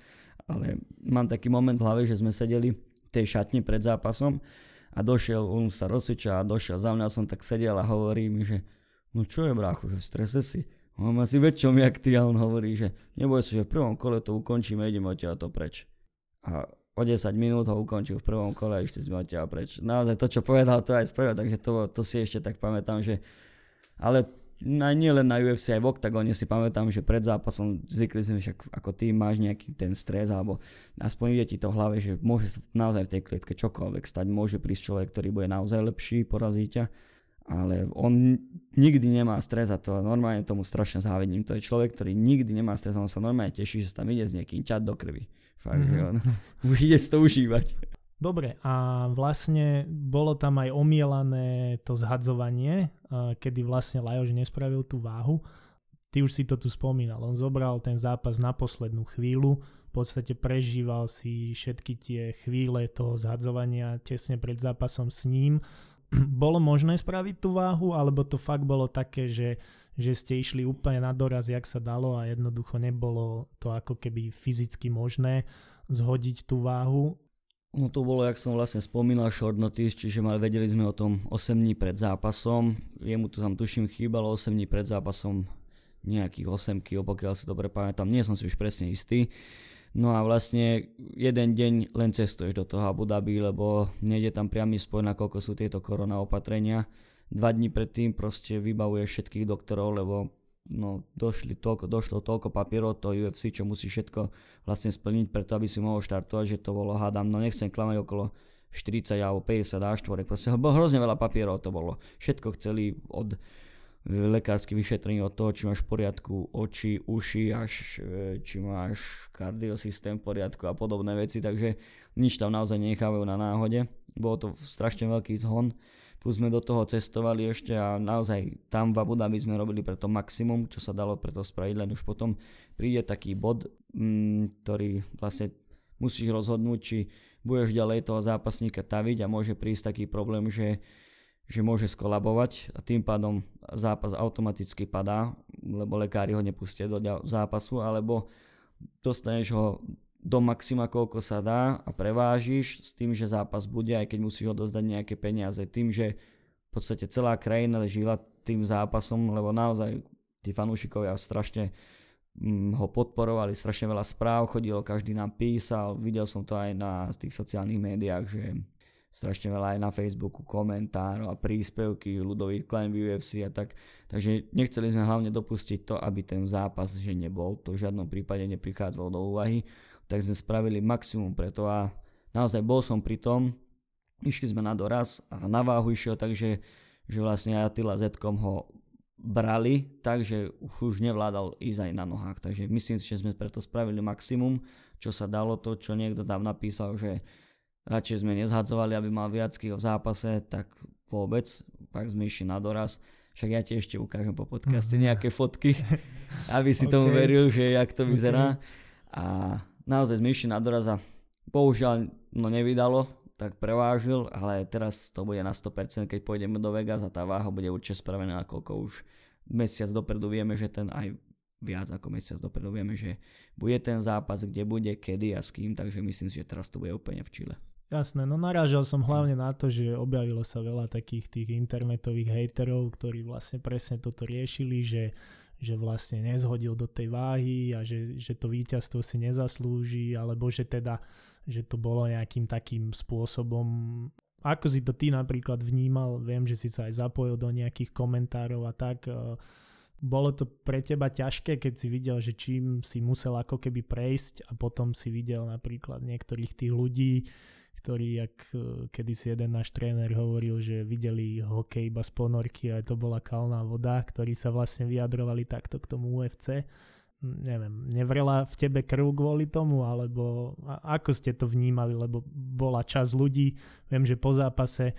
ale mám taký moment v hlave, že sme sedeli v tej šatni pred zápasom a došiel, on sa rozsvičal a došiel za mňa, som tak sedel a hovorí mi, že no čo je brácho, že v strese si. On má si väčšom jak ty a on hovorí, že neboj sa, že v prvom kole to ukončíme, ideme od to preč. A o 10 minút ho ukončil v prvom kole a ešte sme od preč. Naozaj to, čo povedal, to aj spravil, takže to, to si ešte tak pamätám, že ale na, nie len na UFC, aj v Octagone si pamätám, že pred zápasom zvykli sme však ako tým máš nejaký ten stres, alebo aspoň ide ti to v hlave, že môže sa naozaj v tej klietke čokoľvek stať, môže prísť človek, ktorý bude naozaj lepší, porazí ťa, ale on nikdy nemá stres a to normálne tomu strašne závidím. To je človek, ktorý nikdy nemá stres, on sa normálne teší, že sa tam ide s niekým ťať do krvi. Fakt, mm-hmm. že on už ide si to užívať. Dobre, a vlastne bolo tam aj omielané to zhadzovanie, kedy vlastne Lajož nespravil tú váhu. Ty už si to tu spomínal, on zobral ten zápas na poslednú chvíľu, v podstate prežíval si všetky tie chvíle toho zhadzovania tesne pred zápasom s ním. Bolo možné spraviť tú váhu, alebo to fakt bolo také, že, že ste išli úplne na doraz, jak sa dalo a jednoducho nebolo to ako keby fyzicky možné zhodiť tú váhu No to bolo, jak som vlastne spomínal, short notice, čiže mali, vedeli sme o tom 8 dní pred zápasom. Jemu tu tam tuším chýbalo 8 dní pred zápasom nejakých 8 kg, pokiaľ si dobre pamätám, nie som si už presne istý. No a vlastne jeden deň len cestuješ do toho Abu Dhabi, lebo nejde tam priamy spoj, nakoľko sú tieto korona opatrenia. Dva dní predtým proste vybavuješ všetkých doktorov, lebo no, došli toľko, došlo toľko papierov to UFC, čo musí všetko vlastne splniť preto, aby si mohol štartovať, že to bolo, hádam, no nechcem klamať okolo 40 alebo 50 A4, proste hrozne veľa papierov to bolo. Všetko chceli od lekárske vyšetrenie od toho, či máš v poriadku oči, uši, až e, či máš kardiosystém v poriadku a podobné veci, takže nič tam naozaj nechávajú na náhode. Bolo to strašne veľký zhon, plus sme do toho cestovali ešte a naozaj tam v Abu Dhabi sme robili pre to maximum, čo sa dalo pre to spraviť, len už potom príde taký bod, mm, ktorý vlastne musíš rozhodnúť, či budeš ďalej toho zápasníka taviť a môže prísť taký problém, že že môže skolabovať a tým pádom zápas automaticky padá, lebo lekári ho nepustia do zápasu, alebo dostaneš ho do maxima, koľko sa dá a prevážiš s tým, že zápas bude, aj keď musíš odozdať nejaké peniaze. Tým, že v podstate celá krajina žila tým zápasom, lebo naozaj tí fanúšikovia strašne mm, ho podporovali, strašne veľa správ chodilo, každý nám písal, videl som to aj na tých sociálnych médiách, že strašne veľa aj na Facebooku komentárov a príspevky, ľudový Klein UFC a tak. Takže nechceli sme hlavne dopustiť to, aby ten zápas, že nebol, to v žiadnom prípade neprichádzalo do úvahy, tak sme spravili maximum preto a naozaj bol som pri tom, išli sme na doraz a na váhu išiel, takže že vlastne Attila Zetkom ho brali, takže už nevládal ísť aj na nohách. Takže myslím si, že sme preto spravili maximum, čo sa dalo, to čo niekto tam napísal, že radšej sme nezhadzovali, aby mal viac v zápase, tak vôbec, pak sme išli na doraz. Však ja ti ešte ukážem po podcaste nejaké fotky, aby si okay. tomu veril, že jak to vyzerá. Okay. A naozaj sme išli na doraz a bohužiaľ no nevydalo, tak prevážil, ale teraz to bude na 100%, keď pôjdeme do Vegas a tá váha bude určite spravená, koľko už mesiac dopredu vieme, že ten aj viac ako mesiac dopredu vieme, že bude ten zápas, kde bude, kedy a s kým, takže myslím si, že teraz to bude úplne v Čile. Jasné, no narážal som hlavne na to, že objavilo sa veľa takých tých internetových hejterov, ktorí vlastne presne toto riešili, že, že vlastne nezhodil do tej váhy a že, že to víťazstvo si nezaslúži, alebo že teda, že to bolo nejakým takým spôsobom. Ako si to ty napríklad vnímal, viem, že si sa aj zapojil do nejakých komentárov a tak, eh, bolo to pre teba ťažké, keď si videl, že čím si musel ako keby prejsť a potom si videl napríklad niektorých tých ľudí, ktorí, jak e, kedysi jeden náš tréner hovoril, že videli hokej iba z ponorky a to bola kalná voda, ktorí sa vlastne vyjadrovali takto k tomu UFC. Neviem, nevrela v tebe krv kvôli tomu, alebo ako ste to vnímali, lebo bola čas ľudí, viem, že po zápase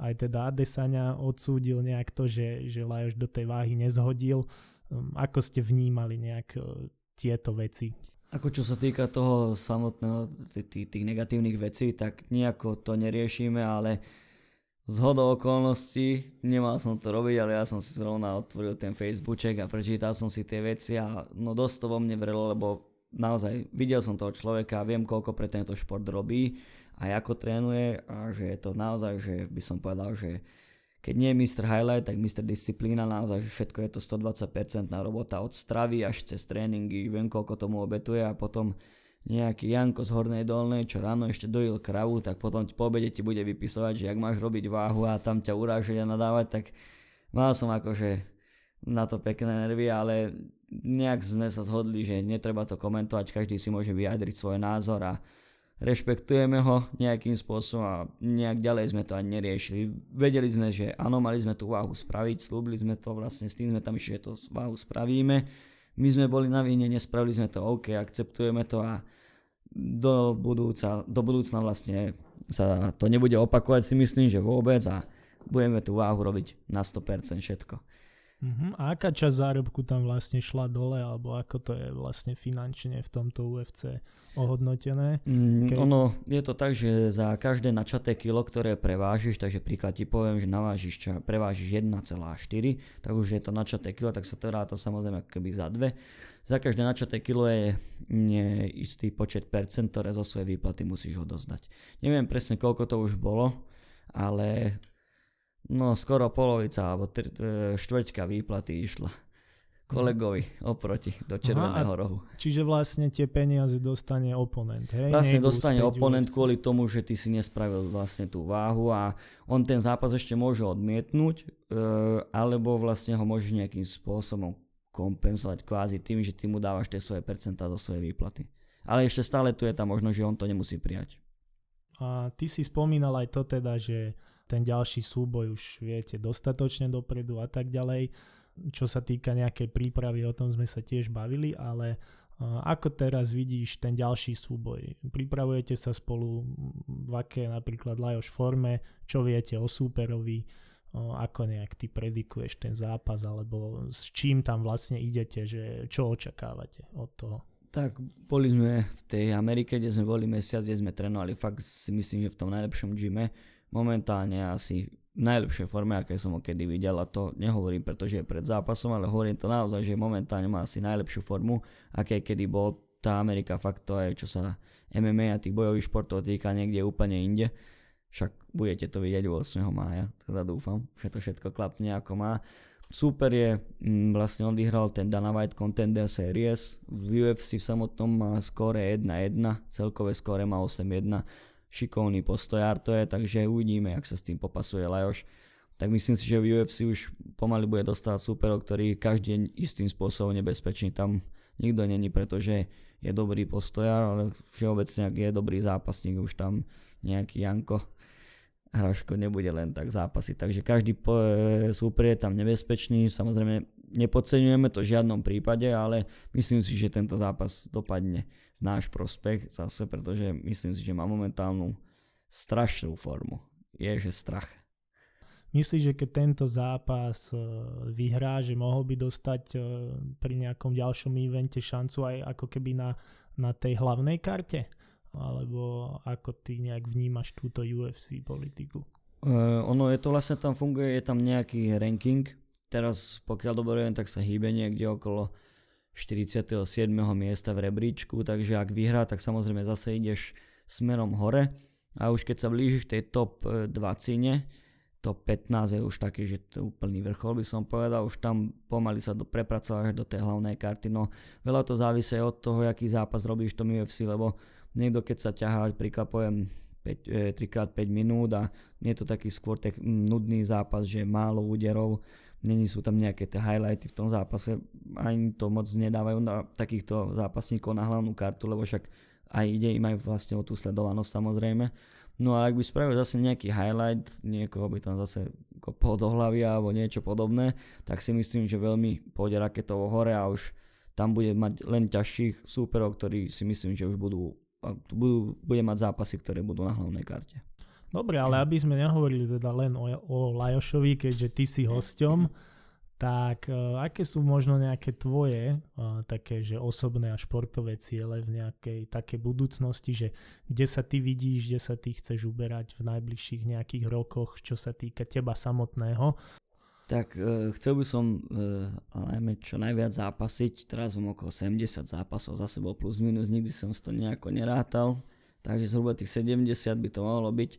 aj teda Adesania odsúdil nejak to, že, že Lajoš do tej váhy nezhodil. Hm, ako ste vnímali nejak e, tieto veci? Ako čo sa týka toho samotného, tých, negatívnych vecí, tak nejako to neriešime, ale z hodou okolností, nemal som to robiť, ale ja som si zrovna otvoril ten Facebookček a prečítal som si tie veci a no dosť to vo mne vrelo, lebo naozaj videl som toho človeka a viem, koľko pre tento šport robí a ako trénuje a že je to naozaj, že by som povedal, že keď nie je Mr. Highlight, tak Mr. Disciplína, naozaj, že všetko je to 120% na robota od stravy až cez tréningy, viem koľko tomu obetuje a potom nejaký Janko z Hornej Dolnej, čo ráno ešte dojil kravu, tak potom po obede ti bude vypisovať, že ak máš robiť váhu a tam ťa urážať a nadávať, tak mal som akože na to pekné nervy, ale nejak sme sa zhodli, že netreba to komentovať, každý si môže vyjadriť svoj názor a rešpektujeme ho nejakým spôsobom a nejak ďalej sme to ani neriešili. Vedeli sme, že áno, mali sme tú váhu spraviť, slúbili sme to vlastne, s tým sme tam išli, že to váhu spravíme. My sme boli na víne, nespravili sme to, OK, akceptujeme to a do, budúca, do budúcna vlastne sa to nebude opakovať, si myslím, že vôbec a budeme tú váhu robiť na 100% všetko. Uh-huh. A aká časť zárobku tam vlastne šla dole, alebo ako to je vlastne finančne v tomto UFC ohodnotené? Mm, Ke... Ono je to tak, že za každé načaté kilo, ktoré prevážiš, takže príklad ti poviem, že navážiš, čo, prevážiš 1,4, tak už je to načaté kilo, tak sa to ráta samozrejme keby za dve. Za každé načaté kilo je istý počet percent, ktoré zo svojej výplaty musíš odozdať. Neviem presne, koľko to už bolo, ale No skoro polovica alebo tri, e, štvrťka výplaty išla kolegovi oproti do červeného Aha, rohu. Čiže vlastne tie peniaze dostane oponent, hej? Vlastne Nejdu dostane oponent kvôli tomu, že ty si nespravil vlastne tú váhu a on ten zápas ešte môže odmietnúť, e, alebo vlastne ho môže nejakým spôsobom kompenzovať kvázi tým, že ty mu dávaš tie svoje percentá zo svojej výplaty. Ale ešte stále tu je tá možnosť, že on to nemusí prijať. A ty si spomínal aj to teda, že ten ďalší súboj už viete dostatočne dopredu a tak ďalej. Čo sa týka nejakej prípravy, o tom sme sa tiež bavili, ale ako teraz vidíš ten ďalší súboj? Pripravujete sa spolu v aké napríklad Lajoš forme? Čo viete o súperovi? Ako nejak ty predikuješ ten zápas? Alebo s čím tam vlastne idete? Že čo očakávate od toho? Tak boli sme v tej Amerike, kde sme boli mesiac, kde sme trénovali fakt si myslím, že v tom najlepšom gyme. Momentálne asi v najlepšej forme, aké som ho kedy videl a to nehovorím, pretože je pred zápasom, ale hovorím to naozaj, že momentálne má asi najlepšiu formu, aké kedy bol tá Amerika, fakt to je, čo sa MMA a tých bojových športov týka niekde úplne inde. Však budete to vidieť 8. mája, teda dúfam, že to všetko klapne ako má. Super je, m, mm, vlastne on vyhral ten Dana White Contender Series, v UFC v samotnom má skóre 1-1, celkové skóre má 8-1, šikovný postojár to je, takže uvidíme, jak sa s tým popasuje Lajoš. Tak myslím si, že v UFC už pomaly bude dostať superov, ktorý každý je istým spôsobom nebezpečný. Tam nikto není, pretože je dobrý postojár, ale všeobecne, ak je dobrý zápasník, už tam nejaký Janko Hraško nebude len tak zápasy. Takže každý super je tam nebezpečný. Samozrejme, nepodceňujeme to v žiadnom prípade, ale myslím si, že tento zápas dopadne náš prospech zase, pretože myslím si, že má momentálnu strašnú formu. Je, že strach. Myslíš, že keď tento zápas e, vyhrá, že mohol by dostať e, pri nejakom ďalšom evente šancu aj ako keby na, na tej hlavnej karte? Alebo ako ty nejak vnímaš túto UFC politiku? Uh, ono je to vlastne tam funguje, je tam nejaký ranking. Teraz pokiaľ dobre viem, tak sa hýbe niekde okolo 47. miesta v rebríčku, takže ak vyhrá, tak samozrejme zase ideš smerom hore. A už keď sa blížiš tej top 20, e, top 15 je už taký, že to úplný vrchol by som povedal, už tam pomaly sa do, prepracovať do tej hlavnej karty, no veľa to závisí od toho, aký zápas robíš v tom UFC, lebo niekto keď sa ťahá, príklad poviem 5, 3x5 minút a nie je to taký skôr tak nudný zápas, že málo úderov, není sú tam nejaké tie highlighty v tom zápase, ani to moc nedávajú na takýchto zápasníkov na hlavnú kartu, lebo však aj ide im aj vlastne o tú sledovanosť samozrejme. No a ak by spravil zase nejaký highlight, niekoho by tam zase kopol do hlavy alebo niečo podobné, tak si myslím, že veľmi pôjde raketovo hore a už tam bude mať len ťažších súperov, ktorí si myslím, že už budú, budú bude mať zápasy, ktoré budú na hlavnej karte. Dobre, ale aby sme nehovorili teda len o, o Lajošovi, keďže ty si hosťom, tak uh, aké sú možno nejaké tvoje uh, také, že osobné a športové ciele v nejakej také budúcnosti, že kde sa ty vidíš, kde sa ty chceš uberať v najbližších nejakých rokoch, čo sa týka teba samotného? Tak uh, chcel by som najmä čo najviac zápasiť, teraz mám okolo 70 zápasov za sebou plus minus, nikdy som to nejako nerátal, takže zhruba tých 70 by to mohlo byť,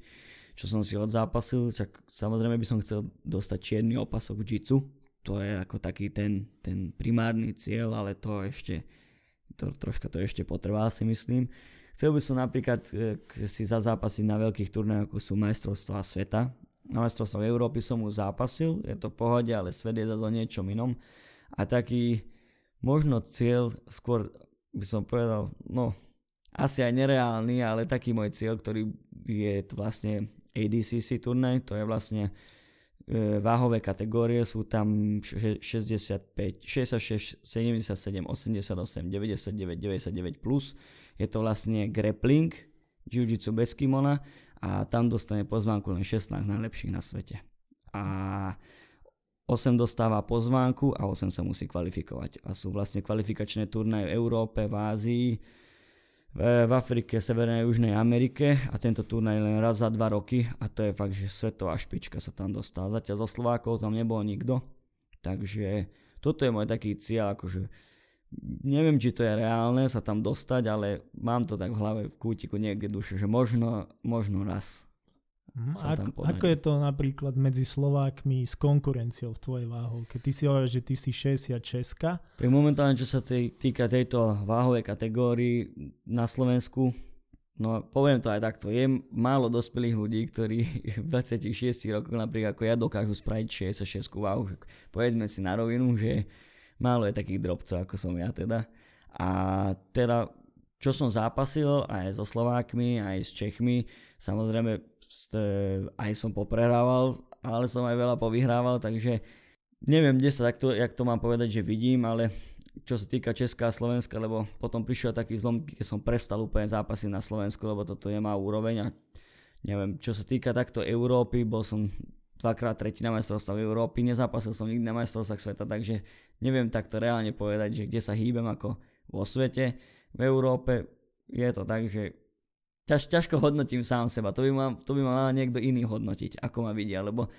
čo som si odzápasil, čak samozrejme by som chcel dostať čierny opasok v jitsu, to je ako taký ten, ten primárny cieľ, ale to ešte, to, troška to ešte potrvá si myslím. Chcel by som napríklad e, si zazápasiť na veľkých turnajoch, ako sú majstrovstvá sveta. Na majstrovstvách Európy som už zápasil, je to pohode, ale svet je zase o niečom inom. A taký možno cieľ, skôr by som povedal, no asi aj nereálny, ale taký môj cieľ, ktorý je vlastne ADCC turnaj, to je vlastne e, váhové kategórie, sú tam 65, 66, 77, 88, 99, 99+, plus. je to vlastne grappling, jiu-jitsu bez kimona a tam dostane pozvánku len 16 najlepších na svete. A 8 dostáva pozvánku a 8 sa musí kvalifikovať. A sú vlastne kvalifikačné turnaje v Európe, v Ázii, v Afrike, Severnej a Južnej Amerike a tento turnaj len raz za dva roky a to je fakt, že svetová špička sa tam dostala. Zatiaľ zo Slovákov tam nebol nikto, takže toto je môj taký cieľ, akože neviem, či to je reálne sa tam dostať, ale mám to tak v hlave v kútiku niekde duše, že možno, možno raz. Mm, ako, ako je to napríklad medzi Slovákmi s konkurenciou v tvojej váhu? Keď ty si hovoríš, že ty si 66. Tak momentálne, čo sa tej, týka tejto váhovej kategórii na Slovensku, no poviem to aj takto, je málo dospelých ľudí, ktorí v 26 rokoch napríklad ako ja dokážu spraviť 66 váhu. Povedzme si na rovinu, že málo je takých drobcov ako som ja teda. A teda čo som zápasil aj so Slovákmi, aj s Čechmi, samozrejme aj som poprerával, ale som aj veľa povyhrával, takže neviem, kde sa takto, jak to mám povedať, že vidím, ale čo sa týka Česka a Slovenska, lebo potom prišiel taký zlom, keď som prestal úplne zápasy na Slovensku, lebo toto je má úroveň a neviem, čo sa týka takto Európy, bol som dvakrát tretí na majstrovstvách Európy, nezápasil som nikdy na majstrovstvách sveta, takže neviem takto reálne povedať, že kde sa hýbem ako vo svete. V Európe je to tak, že ťaž, ťažko hodnotím sám seba, to by, ma, to by ma mal niekto iný hodnotiť, ako ma vidia, lebo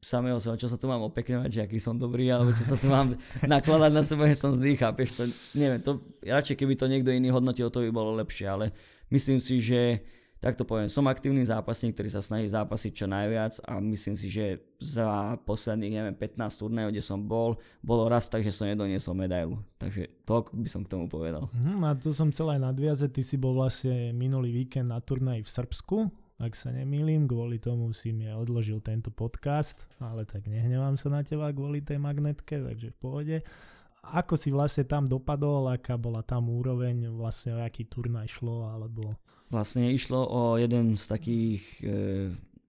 samého seba, čo sa tu mám opekňovať, že aký som dobrý, alebo čo sa tu mám nakladať na seba, že som zlý, chápeš, to, neviem, to, radšej keby to niekto iný hodnotil, to by bolo lepšie, ale myslím si, že tak to poviem, som aktívny zápasník, ktorý sa snaží zápasiť čo najviac a myslím si, že za posledných, neviem, 15 turnajov, kde som bol, bolo raz tak, že som nedoniesol medailu. Takže toľko by som k tomu povedal. Hmm, a tu som chcel aj nadviazať, ty si bol vlastne minulý víkend na turnaji v Srbsku, ak sa nemýlim, kvôli tomu si mi odložil tento podcast, ale tak nehnevám sa na teba kvôli tej magnetke, takže v pohode. Ako si vlastne tam dopadol, aká bola tam úroveň, vlastne o aký turnaj šlo, alebo... Vlastne išlo o jeden z takých, e,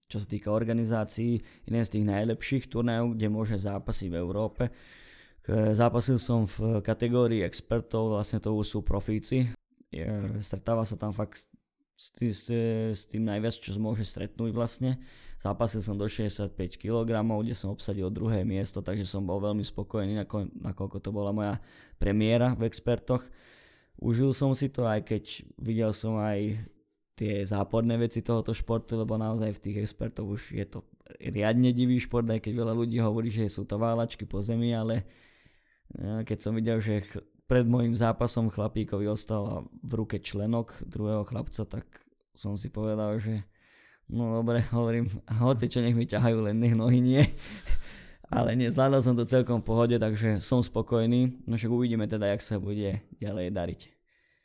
čo sa týka organizácií, jeden z tých najlepších turnajov, kde môže zápasiť v Európe. Zápasil som v kategórii expertov, vlastne to sú profíci. Stretáva sa tam fakt s, tý, s, tým najviac, čo môže stretnúť vlastne. Zápasil som do 65 kg, kde som obsadil druhé miesto, takže som bol veľmi spokojný, nako, nakoľko to bola moja premiéra v expertoch. Užil som si to, aj keď videl som aj tie záporné veci tohoto športu, lebo naozaj v tých expertoch už je to riadne divý šport, aj keď veľa ľudí hovorí, že sú to válačky po zemi, ale keď som videl, že pred môjim zápasom chlapíkovi ostal v ruke členok druhého chlapca, tak som si povedal, že no dobre, hovorím, hoci čo nech mi ťahajú, len nech nohy nie. Ale nie, som to celkom v pohode, takže som spokojný. No však uvidíme teda, jak sa bude ďalej dariť.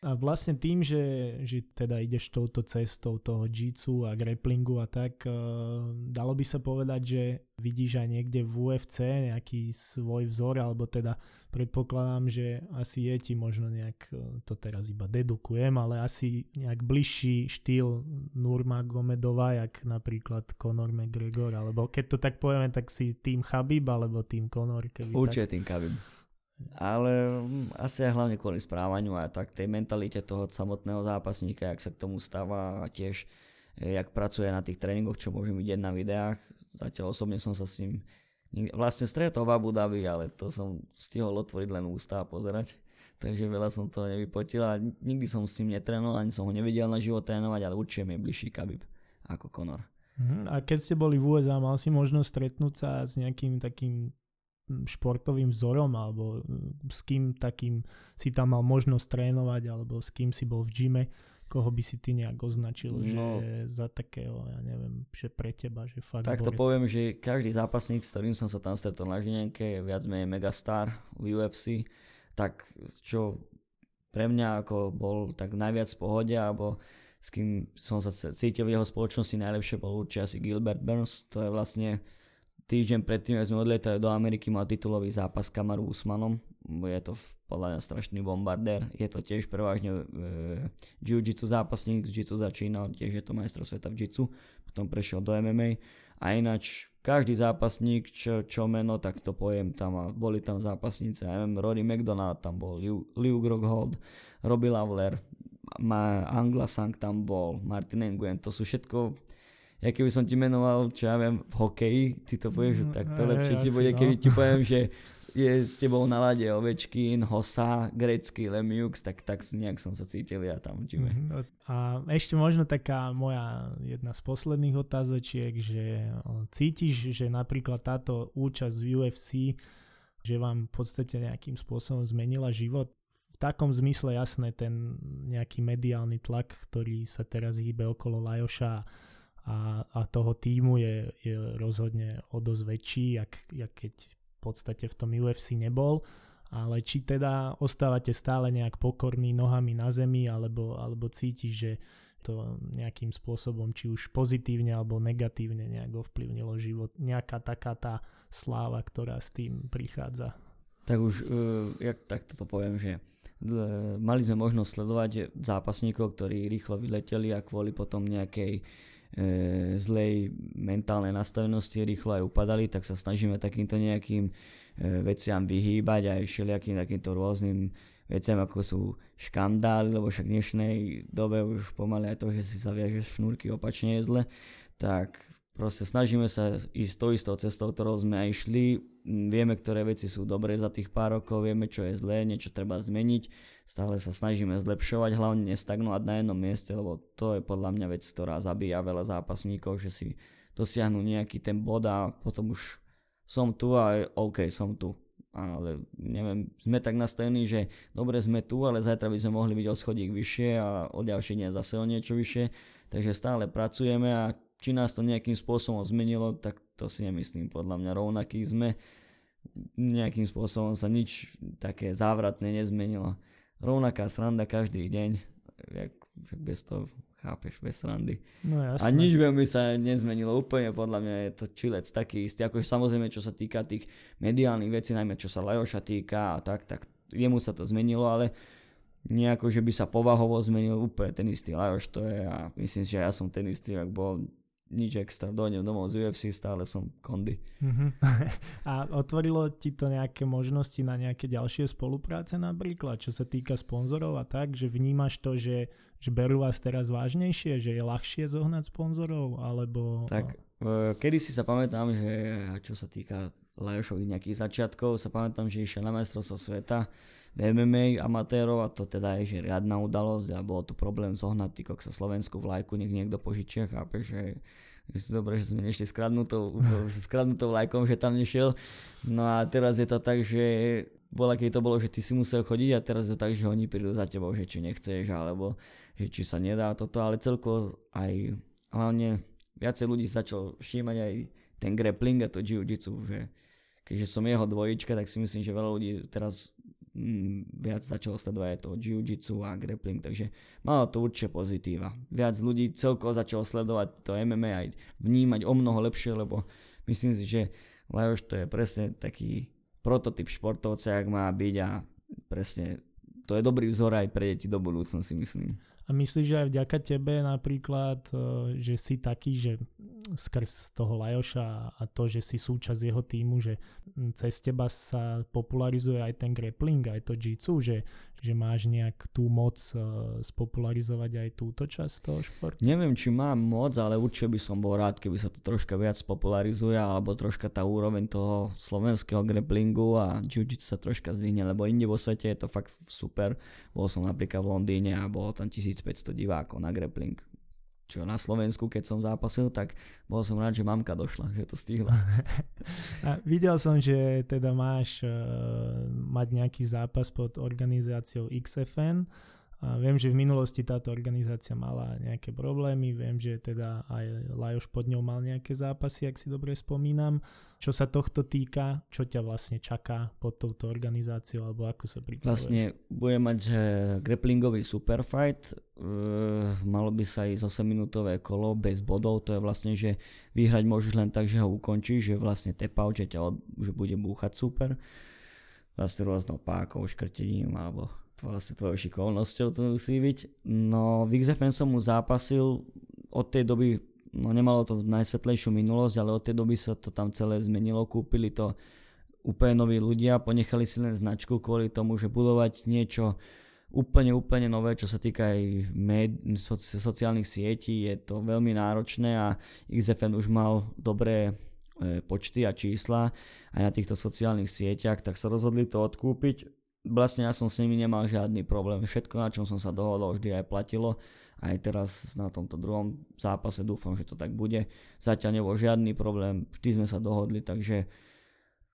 A vlastne tým, že, že teda ideš touto cestou toho jitsu a grapplingu a tak, uh, dalo by sa povedať, že vidíš aj niekde v UFC nejaký svoj vzor, alebo teda predpokladám, že asi je ti možno nejak, e, to teraz iba dedukujem, ale asi nejak bližší štýl Nurma Gomedova, jak napríklad Conor McGregor, alebo keď to tak povieme, tak si tým Chabib, alebo tým Conor. Určite tak... tým Chabib. Ale mm, asi aj hlavne kvôli správaniu a tak tej mentalite toho samotného zápasníka, jak sa k tomu stáva a tiež eh, jak pracuje na tých tréningoch, čo môžem vidieť na videách. Zatiaľ osobne som sa s ním vlastne stretol v Abu Dhabi, ale to som stihol otvoriť len ústa a pozerať. Takže veľa som toho nevypotil a nikdy som s ním netrénoval, ani som ho nevidel na život trénovať, ale určite mi je bližší Khabib ako Conor. Mhm. A keď ste boli v USA, mal si možnosť stretnúť sa s nejakým takým športovým vzorom alebo s kým takým si tam mal možnosť trénovať alebo s kým si bol v gyme, koho by si ty nejak označil, no, že za takého, ja neviem, že pre teba, že fakt Tak to poviem, že každý zápasník, s ktorým som sa tam stretol na Žinenke, je viac menej megastar v UFC, tak čo pre mňa ako bol tak najviac v pohode, alebo s kým som sa cítil v jeho spoločnosti najlepšie bol určite asi Gilbert Burns, to je vlastne Týždeň predtým, ako sme odlietali do Ameriky, mal titulový zápas s Kamaru Usmanom. Je to podľa mňa strašný bombardér. Je to tiež prevažne e, jiu-jitsu zápasník, jiu-jitsu začínal, tiež je to majstro sveta v jiu potom prešiel do MMA. A ináč každý zápasník, čo, čo meno, tak to pojem tam a boli tam zápasníci, ja neviem, Rory McDonald tam bol, Liu, Liu Groghold, Robbie Lawler, Angla Sang tam bol, Martin Nguyen, to sú všetko ja keby som ti menoval, čo ja viem, v hokeji, ty to povieš, že tak to lepšie ti bude, no. keby ti poviem, že je s tebou na lade Ovečkin, Hosa, grecký Lemiux, tak, tak nejak som sa cítil ja tam v Mm-hmm. A ešte možno taká moja jedna z posledných otázočiek, že cítiš, že napríklad táto účasť v UFC, že vám v podstate nejakým spôsobom zmenila život? V takom zmysle jasné ten nejaký mediálny tlak, ktorý sa teraz hýbe okolo Lajoša a, a toho týmu je, je rozhodne o dosť väčší, jak, jak keď v podstate v tom UFC nebol, ale či teda ostávate stále nejak pokorní nohami na zemi, alebo, alebo cítiš, že to nejakým spôsobom, či už pozitívne alebo negatívne nejak ovplyvnilo život, nejaká taká tá sláva, ktorá s tým prichádza. Tak už, uh, jak takto to poviem, že mali sme možnosť sledovať zápasníkov, ktorí rýchlo vyleteli a kvôli potom nejakej e, zlej mentálnej nastavenosti rýchlo aj upadali, tak sa snažíme takýmto nejakým e, veciam vyhýbať aj všelijakým takýmto rôznym veciam ako sú škandály, lebo však v dnešnej dobe už pomaly aj to, že si zaviažeš šnúrky opačne je zle, tak proste snažíme sa ísť to istou cestou, ktorou sme aj išli. Vieme, ktoré veci sú dobré za tých pár rokov, vieme, čo je zlé, niečo treba zmeniť. Stále sa snažíme zlepšovať, hlavne nestagnovať na jednom mieste, lebo to je podľa mňa vec, ktorá zabíja veľa zápasníkov, že si dosiahnu nejaký ten bod a potom už som tu a OK, som tu. Ale neviem, sme tak nastavení, že dobre sme tu, ale zajtra by sme mohli byť o schodík vyššie a o ďalší deň zase o niečo vyššie. Takže stále pracujeme a či nás to nejakým spôsobom zmenilo, tak to si nemyslím. Podľa mňa rovnaký sme. Nejakým spôsobom sa nič také závratné nezmenilo. Rovnaká sranda každý deň. Jak, bez toho chápeš, bez srandy. No jasne. A nič veľmi sa nezmenilo. Úplne podľa mňa je to čilec taký istý. Akože samozrejme, čo sa týka tých mediálnych vecí, najmä čo sa Lajoša týka a tak, tak jemu sa to zmenilo, ale nejako, že by sa povahovo zmenil úplne ten istý Lajoš, to je a myslím si, že ja som ten istý, ak bol nič extra, dojdem domov z UFC, stále som kondy. Uh-huh. A otvorilo ti to nejaké možnosti na nejaké ďalšie spolupráce napríklad, čo sa týka sponzorov a tak, že vnímaš to, že, že berú vás teraz vážnejšie, že je ľahšie zohnať sponzorov, alebo... Tak, kedy si sa pamätám, že čo sa týka Lajošových nejakých začiatkov, sa pamätám, že išiel na majstrovstvo sveta v MMA amatérov a to teda je že riadna udalosť a bol tu problém zohnať tý sa slovenskú vlajku, nech niekto požičia, chápe, že dobre, že sme nešli skradnutou, skradnutou vlajkom, že tam nešiel. No a teraz je to tak, že bola, keď to bolo, že ty si musel chodiť a teraz je tak, že oni prídu za tebou, že či nechceš, alebo že či sa nedá toto, ale celkovo aj hlavne viacej ľudí začal všímať aj ten grappling a to jiu-jitsu, že keďže som jeho dvojička, tak si myslím, že veľa ľudí teraz viac začalo sledovať to jiu-jitsu a grappling, takže malo to určite pozitíva. Viac ľudí celkovo začalo sledovať to MMA aj vnímať o mnoho lepšie, lebo myslím si, že Lajoš to je presne taký prototyp športovca, ak má byť a presne to je dobrý vzor aj pre deti do budúcna si myslím. A myslíš, že aj vďaka tebe napríklad, e, že si taký, že skrz toho Lajoša a to, že si súčasť jeho týmu, že cez teba sa popularizuje aj ten grappling, aj to jitsu, že, že máš nejak tú moc uh, spopularizovať aj túto časť toho športu? Neviem, či mám moc, ale určite by som bol rád, keby sa to troška viac popularizuje, alebo troška tá úroveň toho slovenského grapplingu a jiu sa troška zvihne, lebo inde vo svete je to fakt super. Bol som napríklad v Londýne a bolo tam 1500 divákov na grappling čo na Slovensku, keď som zápasil, tak bol som rád, že mamka došla, že to stihla. A videl som, že teda máš uh, mať nejaký zápas pod organizáciou XFN a viem, že v minulosti táto organizácia mala nejaké problémy, viem, že teda aj Lajoš pod ňou mal nejaké zápasy, ak si dobre spomínam. Čo sa tohto týka, čo ťa vlastne čaká pod touto organizáciou, alebo ako sa pripravuješ? Vlastne bude mať grapplingový superfight, uh, malo by sa ísť 8 minútové kolo bez bodov, to je vlastne, že vyhrať môžeš len tak, že ho ukončíš, že vlastne tap out, že ťa od, že bude búchať super vlastne rôznou pákou, škrtením alebo vlastne tvojou šikovnosťou to musí byť. No XFN som mu zápasil od tej doby, no nemalo to najsvetlejšiu minulosť, ale od tej doby sa to tam celé zmenilo, kúpili to úplne noví ľudia, ponechali si len značku kvôli tomu, že budovať niečo úplne, úplne nové, čo sa týka aj med, soci, sociálnych sietí, je to veľmi náročné a XFN už mal dobré e, počty a čísla aj na týchto sociálnych sieťach, tak sa rozhodli to odkúpiť vlastne ja som s nimi nemal žiadny problém. Všetko, na čom som sa dohodol, vždy aj platilo. Aj teraz na tomto druhom zápase dúfam, že to tak bude. Zatiaľ nebol žiadny problém, vždy sme sa dohodli, takže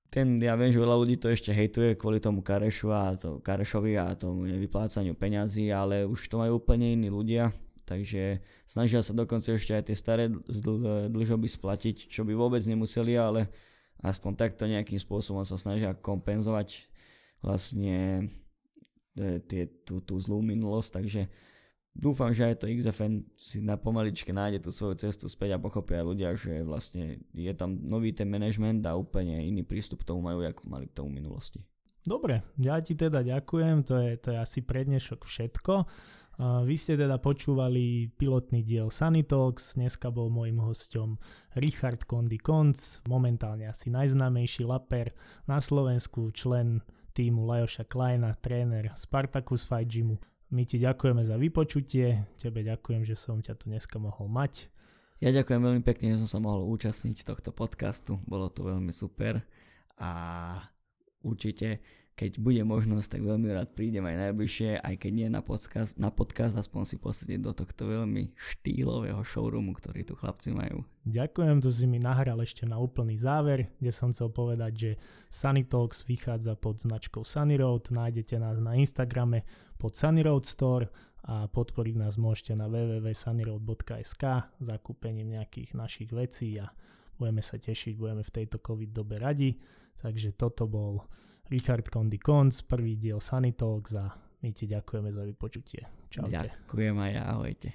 ten, ja viem, že veľa ľudí to ešte hejtuje kvôli tomu Karešu a to, Karešovi a tomu vyplácaniu peňazí, ale už to majú úplne iní ľudia, takže snažia sa dokonca ešte aj tie staré dlžoby splatiť, čo by vôbec nemuseli, ale aspoň takto nejakým spôsobom sa snažia kompenzovať vlastne e, tie, tú, tú zlú minulosť, takže dúfam, že aj to XFN si na pomaličke nájde tú svoju cestu späť a pochopia ľudia, že vlastne je tam nový ten management a úplne iný prístup k tomu majú, ako mali k tomu minulosti. Dobre, ja ti teda ďakujem, to je, to je asi prednešok všetko. Vy ste teda počúvali pilotný diel Talks, dneska bol môjim hostom Richard Kondy Konc, momentálne asi najznámejší laper na Slovensku, člen týmu Lajoša Kleina, tréner Spartacus Fight Gymu. My ti ďakujeme za vypočutie, tebe ďakujem, že som ťa tu dneska mohol mať. Ja ďakujem veľmi pekne, že som sa mohol účastniť tohto podcastu, bolo to veľmi super a určite keď bude možnosť, tak veľmi rád prídem aj najbližšie, aj keď nie na podcast, na podcast aspoň si posedieť do tohto veľmi štýlového showroomu, ktorý tu chlapci majú. Ďakujem, to si mi nahral ešte na úplný záver, kde som chcel povedať, že Sunny Talks vychádza pod značkou Sunny Road, nájdete nás na Instagrame pod Sunny Road Store a podporiť nás môžete na www.sunnyroad.sk zakúpením nejakých našich vecí a budeme sa tešiť, budeme v tejto covid dobe radi. Takže toto bol Richard Kondy Konc, prvý diel Sunny Talks a my ti ďakujeme za vypočutie. Čaute. Ďakujem aj ja, ahojte.